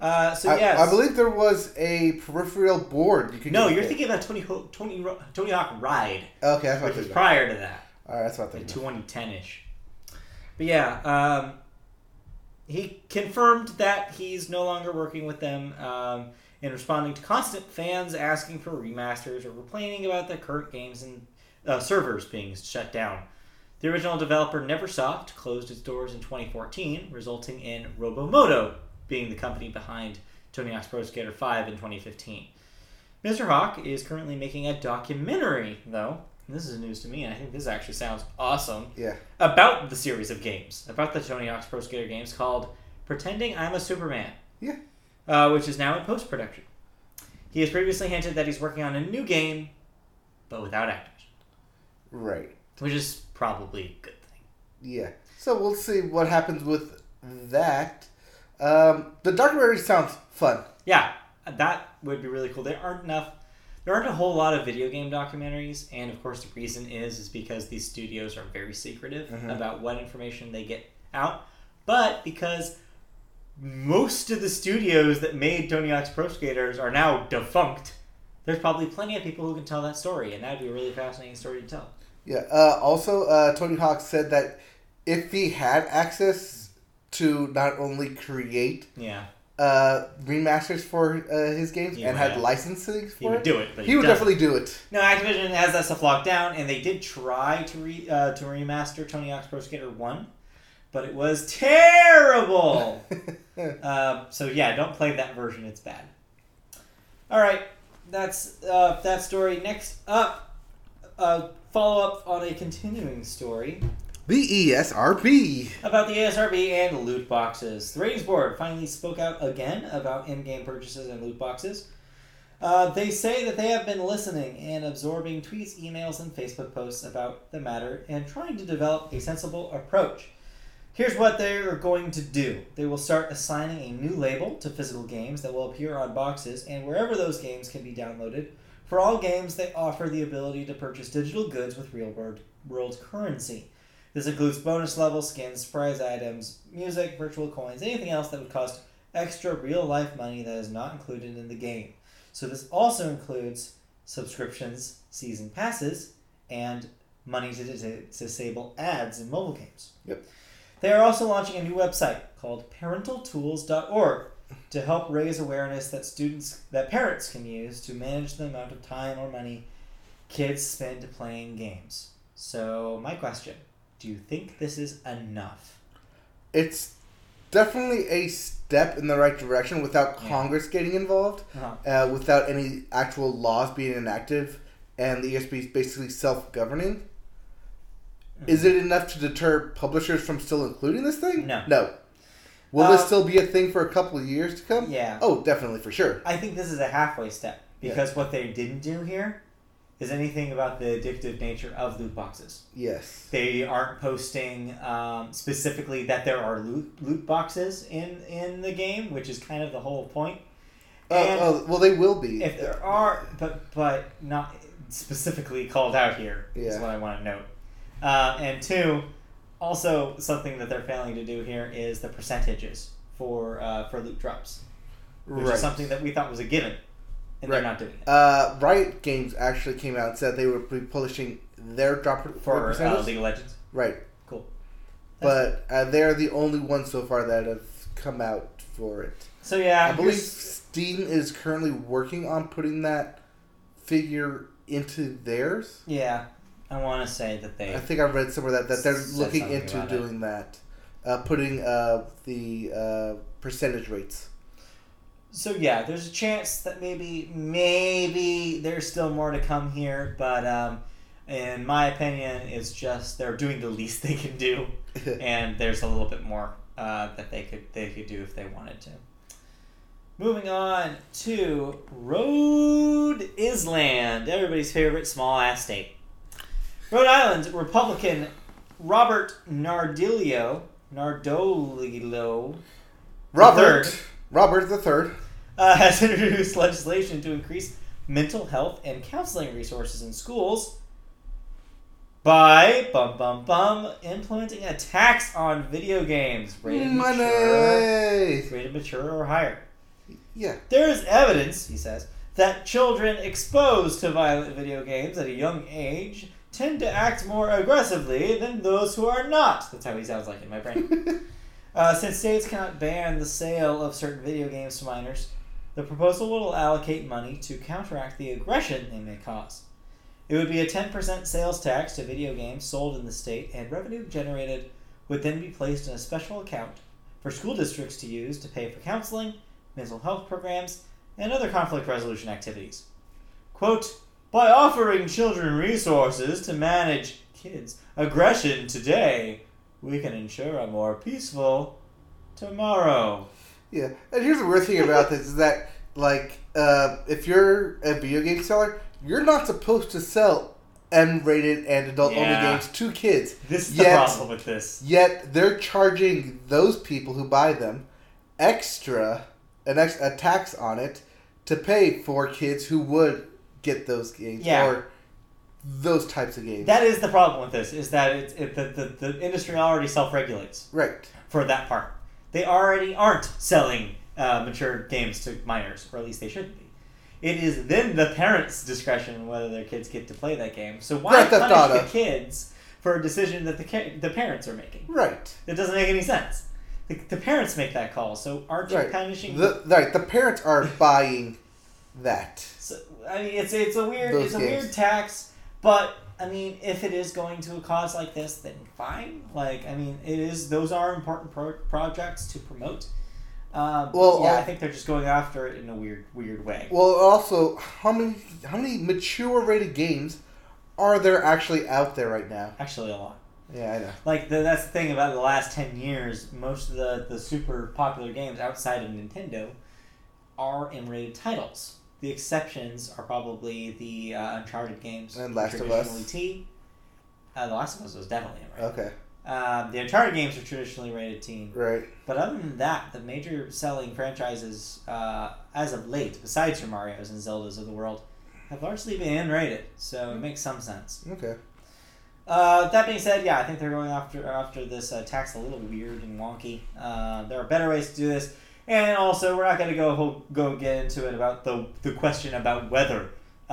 Uh, so I, yes, I believe there was a peripheral board you could. No, you're thinking about Tony Ho- Tony Ro- Tony Hawk Ride, Okay, that's what which I'm was prior to that. All right, that's what I'm like thinking. 2010ish. But yeah, um, he confirmed that he's no longer working with them um, and responding to constant fans asking for remasters or complaining about the current games and uh, servers being shut down. The original developer Neversoft closed its doors in 2014, resulting in Robomodo being the company behind Tony Hawk's Pro Skater 5 in 2015. Mr. Hawk is currently making a documentary, though. This is news to me, and I think this actually sounds awesome. Yeah. About the series of games, about the Tony Hawk's Pro Skater games called Pretending I'm a Superman. Yeah. Uh, which is now in post production. He has previously hinted that he's working on a new game, but without actors. Right. which is probably a good thing. Yeah. So we'll see what happens with that. Um, the documentary sounds fun. Yeah, that would be really cool. There aren't enough. There aren't a whole lot of video game documentaries, and of course the reason is is because these studios are very secretive Mhm. about what information they get out, but because most of the studios that made Tony Hawk's Pro Skaters are now defunct. There's probably plenty of people who can tell that story, and that'd be a really fascinating story to tell. Yeah. Uh, also, uh, Tony Hawk said that if he had access to not only create Yeah, uh, remasters for uh, his games Yeah, and had yeah. licensing he for would it, do it, but he would doesn't. definitely do it. No, Activision has that stuff locked down, and they did try to re uh, to remaster Tony Hawk's Pro Skater One, but it was terrible. Um, so yeah, don't play that version; it's bad. All right, that's uh, that story. Next up, uh, follow up on a continuing story The ESRB. about the ESRB and loot boxes. The ratings board finally spoke out again about in-game purchases and loot boxes. Uh, they say that they have been listening and absorbing tweets, emails, and Facebook posts about the matter and trying to develop a sensible approach. Here's what they're going to do they will start assigning a new label to physical games that will appear on boxes and wherever those games can be downloaded. For all games, they offer the ability to purchase digital goods with real world, world currency. This includes bonus levels, skins, prize items, music, virtual coins, anything else that would cost extra real life money that is not included in the game. So this also includes subscriptions, season passes, and money to dis- disable ads in mobile games. Yep. They are also launching a new website called parentaltools.org to help raise awareness that students that parents can use to manage the amount of time or money kids spend playing games. So, my question, do you think this is enough? It's definitely a step in the right direction without Yeah. Congress getting involved, Uh-huh. uh, without any actual laws being enacted, and the ESB is basically self governing. Is it enough to deter publishers from still including this thing? No. No. Will this Uh, still be a thing for a couple of years to come? Yeah. Oh, definitely, for sure. I think this is a halfway step because what they didn't do here is anything about the addictive nature of loot boxes. Yes. They aren't posting um, specifically that there are loot, loot boxes in, in the game, which is kind of the whole point. And oh, well, they will be. if there are, but but not specifically called out here is Yeah. what I want to note. Uh, and two, also something that they're failing to do here is the percentages for uh, for loot drops, which right. is something that we thought was a given, and they're Right. not doing it. Uh, Riot Games actually came out and said they would be publishing their drop for uh. League of Legends. right. Cool. But uh, they're the only ones so far that have come out for it. So yeah, I believe Steam is currently working on putting that figure into theirs. Yeah, I want to say that they. I think I read somewhere that, that they're looking into about it. doing that, uh, putting uh, the uh, percentage rates. So yeah, there's a chance that maybe maybe there's still more to come here, but um, in my opinion, it's just they're doing the least they can do, and there's a little bit more uh, that they could they could do if they wanted to. Moving on to Rhode Island, everybody's favorite small ass state. Rhode Island Republican Robert Nardillo Nardolillo Robert, third. Robert III uh, has introduced legislation to increase mental health and counseling resources in schools by bum bum bum implementing a tax on video games rated mature, rated mature or higher. Yeah. There is evidence, he says, that children exposed to violent video games at a young age tend to act more aggressively than those who are not. That's how he sounds like in my brain. Uh, since states cannot ban the sale of certain video games to minors, the proposal will allocate money to counteract the aggression they may cause. It would be a 10% sales tax to video games sold in the state, and revenue generated would then be placed in a special account for school districts to use to pay for counseling, mental health programs, and other conflict resolution activities. Quote, by offering children resources to manage kids' aggression today, we can ensure a more peaceful tomorrow. Yeah, and here's the weird thing about this is that, like, uh, if you're a video game seller, you're not supposed to sell M-rated and adult-only Yeah. games to kids. This is Yet- the problem with this. Yet they're charging those people who buy them extra, an ex- a tax on it to pay for kids who would get those games Yeah. or those types of games. That is the problem with this, is that it's, it, the, the, the industry already self-regulates right. for that part. They already aren't selling uh, mature games to minors, or at least they shouldn't be. It is then the parents' discretion whether their kids get to play that game. So why Grand punish Auto. the kids for a decision that the ca- the parents are making? Right. It doesn't make any sense. The, the parents make that call, so aren't you Right. punishing? The right. The parents are buying that. So, I mean, it's it's a weird Those it's a games. weird tax, but I mean, if it is going to a cause like this, then fine. Like, I mean, it is those are important pro- projects to promote. Um, Well, yeah, uh, I think they're just going after it in a weird weird way. Well, also, how many how many mature rated games are there actually out there right now? Actually, a lot. Yeah, I know. Like the, that's the thing about the last ten years. Most of the the super popular games outside of Nintendo are M-rated titles. The exceptions are probably the uh, Uncharted games, And Last of Us. T. Uh, the Last of Us was definitely M-rated. Okay, Um, the Uncharted games are traditionally rated teen, right. but other than that, the major selling franchises uh, as of late, besides your Mario's and Zeldas of the world, have largely been M-rated. So it makes some sense. Okay. Uh, that being said, yeah, I think they're going after after this uh, tax a little weird and wonky. Uh, there are better ways to do this, and also we're not going to go go get into it about the the question about whether uh,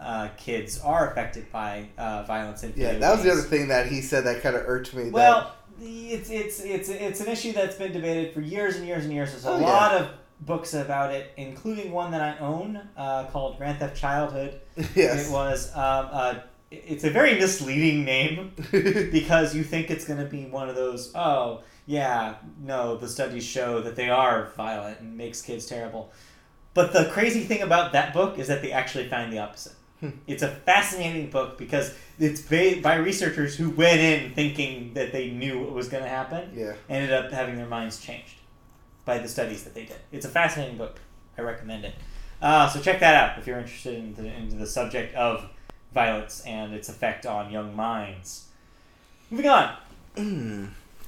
uh, kids are affected by uh, violence in Yeah, that was the other thing that he said that kind of irked me. Well, it's it's it's it's an issue that's been debated for years and years and years. There's a Oh, yeah. lot of books about it, including one that I own uh, called Grand Theft Childhood. yes. It was um, uh, it's a very misleading name because you think it's going to be one of those. Oh yeah, no, the studies show that they are violent and makes kids terrible. But the crazy thing about that book is that they actually find the opposite. Hmm. It's a fascinating book because it's ba- by researchers who went in thinking that they knew what was going to happen, yeah. ended up having their minds changed by the studies that they did. It's a fascinating book. I recommend it. Uh, so check that out if you're interested in the, into the subject of violence and its effect on young minds. Moving on.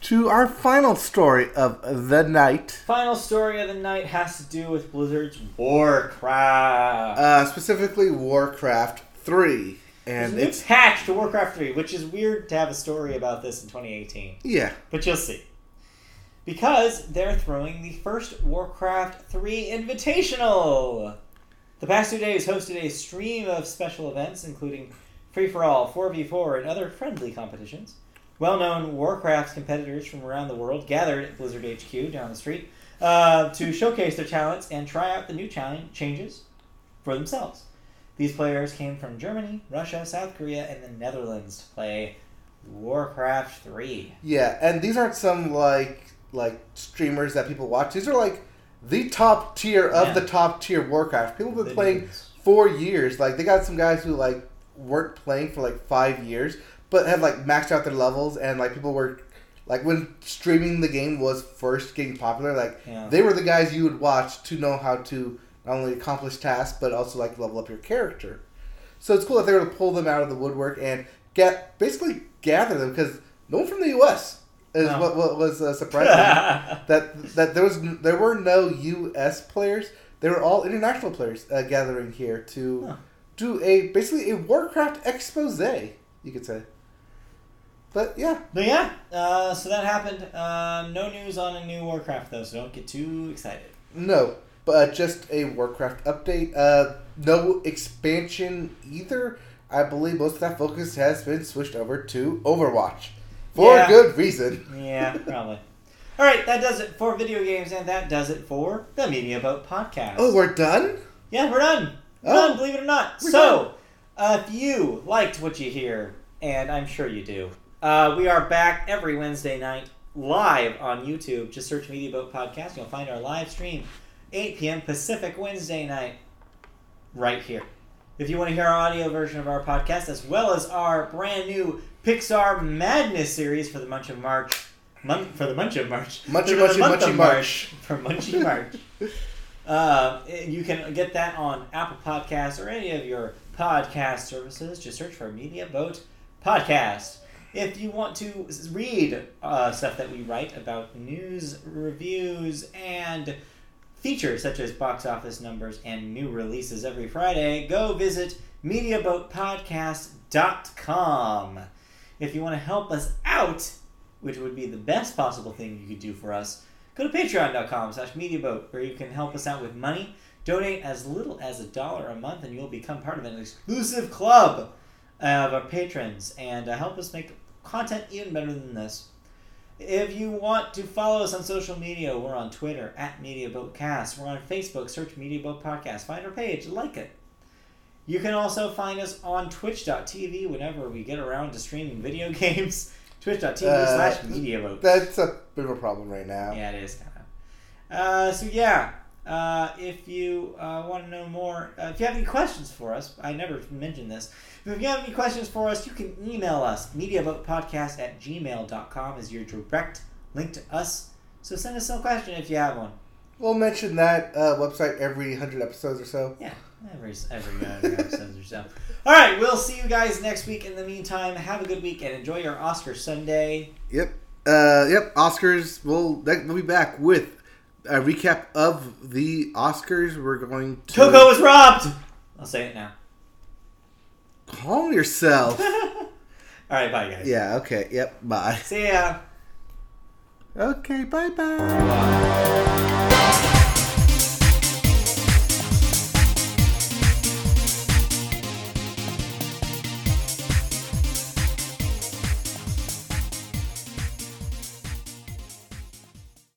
To our final story of the night, Final story of the night has to do with Blizzard's Warcraft. uh, specifically Warcraft 3. There's And it's, patch to Warcraft 3, which is weird to have a story about this in 2018. yeah. But you'll see. Because they're throwing the first Warcraft 3 Invitational. The past two days hosted a stream of special events, including free for all, 4v4, and other friendly competitions. Well known Warcraft competitors from around the world gathered at Blizzard HQ down the street uh, to showcase their talents and try out the new challenge changes for themselves. These players came from Germany, Russia, South Korea, and the Netherlands to play Warcraft 3. Yeah, and these aren't some like like streamers that people watch. These are like the top tier of Yeah. the top tier Warcraft. People have been The playing dudes. for years. Like they got some guys who like weren't playing for like five years, but had like maxed out their levels, and like people were like when streaming the game was first getting popular. Like Yeah. they were the guys you would watch to know how to not only accomplish tasks but also like level up your character. So it's cool that they were to pull them out of the woodwork and get basically gather them because no one from the U.S. is No. what, what was uh, surprising. that that there was there were no U.S. players. They were all international players uh, gathering here to Huh. do a basically a Warcraft expose. You could say. But yeah, But yeah, uh, so that happened. Um, no news on a new Warcraft though, so don't get too excited. no, but just a Warcraft update. Uh, no expansion either. I believe most of that focus has been switched over to Overwatch for Yeah. good reason. Yeah, probably. All right, that does it for video games, and that does it for the Media Boat podcast. Oh, we're done. yeah, we're done. We're Oh. done. Believe it or not. So, uh, if you liked what you hear, and I'm sure you do, uh, we are back every Wednesday night live on YouTube. Just search Media Boat Podcast. You'll find our live stream, 8 p.m. Pacific Wednesday night, right here. If you want to hear our audio version of our podcast, as well as our brand new Pixar Madness series for the month of March, month for the month of March, Munchy, munchy, month of March. for Munchy March. Uh, you can get that on Apple Podcasts or any of your podcast services. Just search for Media Boat Podcast. If you want to read uh, stuff that we write about news, reviews, and features such as box office numbers and new releases every Friday, go visit MediaBoatPodcast.com. If you want to help us out, which would be the best possible thing you could do for us, go to patreon.com slash mediaboat where you can help us out with money. Donate as little as a dollar a month and you'll become part of an exclusive club of our patrons and uh, help us make content even better than this. If you want to follow us on social media, we're on Twitter at MediaBoatCast. We're on Facebook, search MediaBoat Podcast. Find our page, like it. You can also find us on Twitch.tv whenever we get around to streaming video games. Twitch.tv Uh, slash MediaBoat. That's a bit of a problem right now. Yeah, it is kind of. Uh, so yeah, uh, if you uh, want to know more, uh, if you have any questions for us, I never mentioned this. But if you have any questions for us, you can email us. Mediaboatpodcast at gmail.com is your direct link to us. So send us some question if you have one. We'll mention that uh, website every 100 episodes or so. Yeah, every every, uh, every episode or so. All right, we'll see you guys next week. In the meantime, have a good week and enjoy your Oscar Sunday. Yep. Uh, yep. Oscars. We'll, we'll be back with a recap of the Oscars. We're going to. Coco was robbed. I'll say it now. Calm yourself. All right, bye guys. yeah, okay. Yep. Bye. See ya. Okay, bye bye. Bye.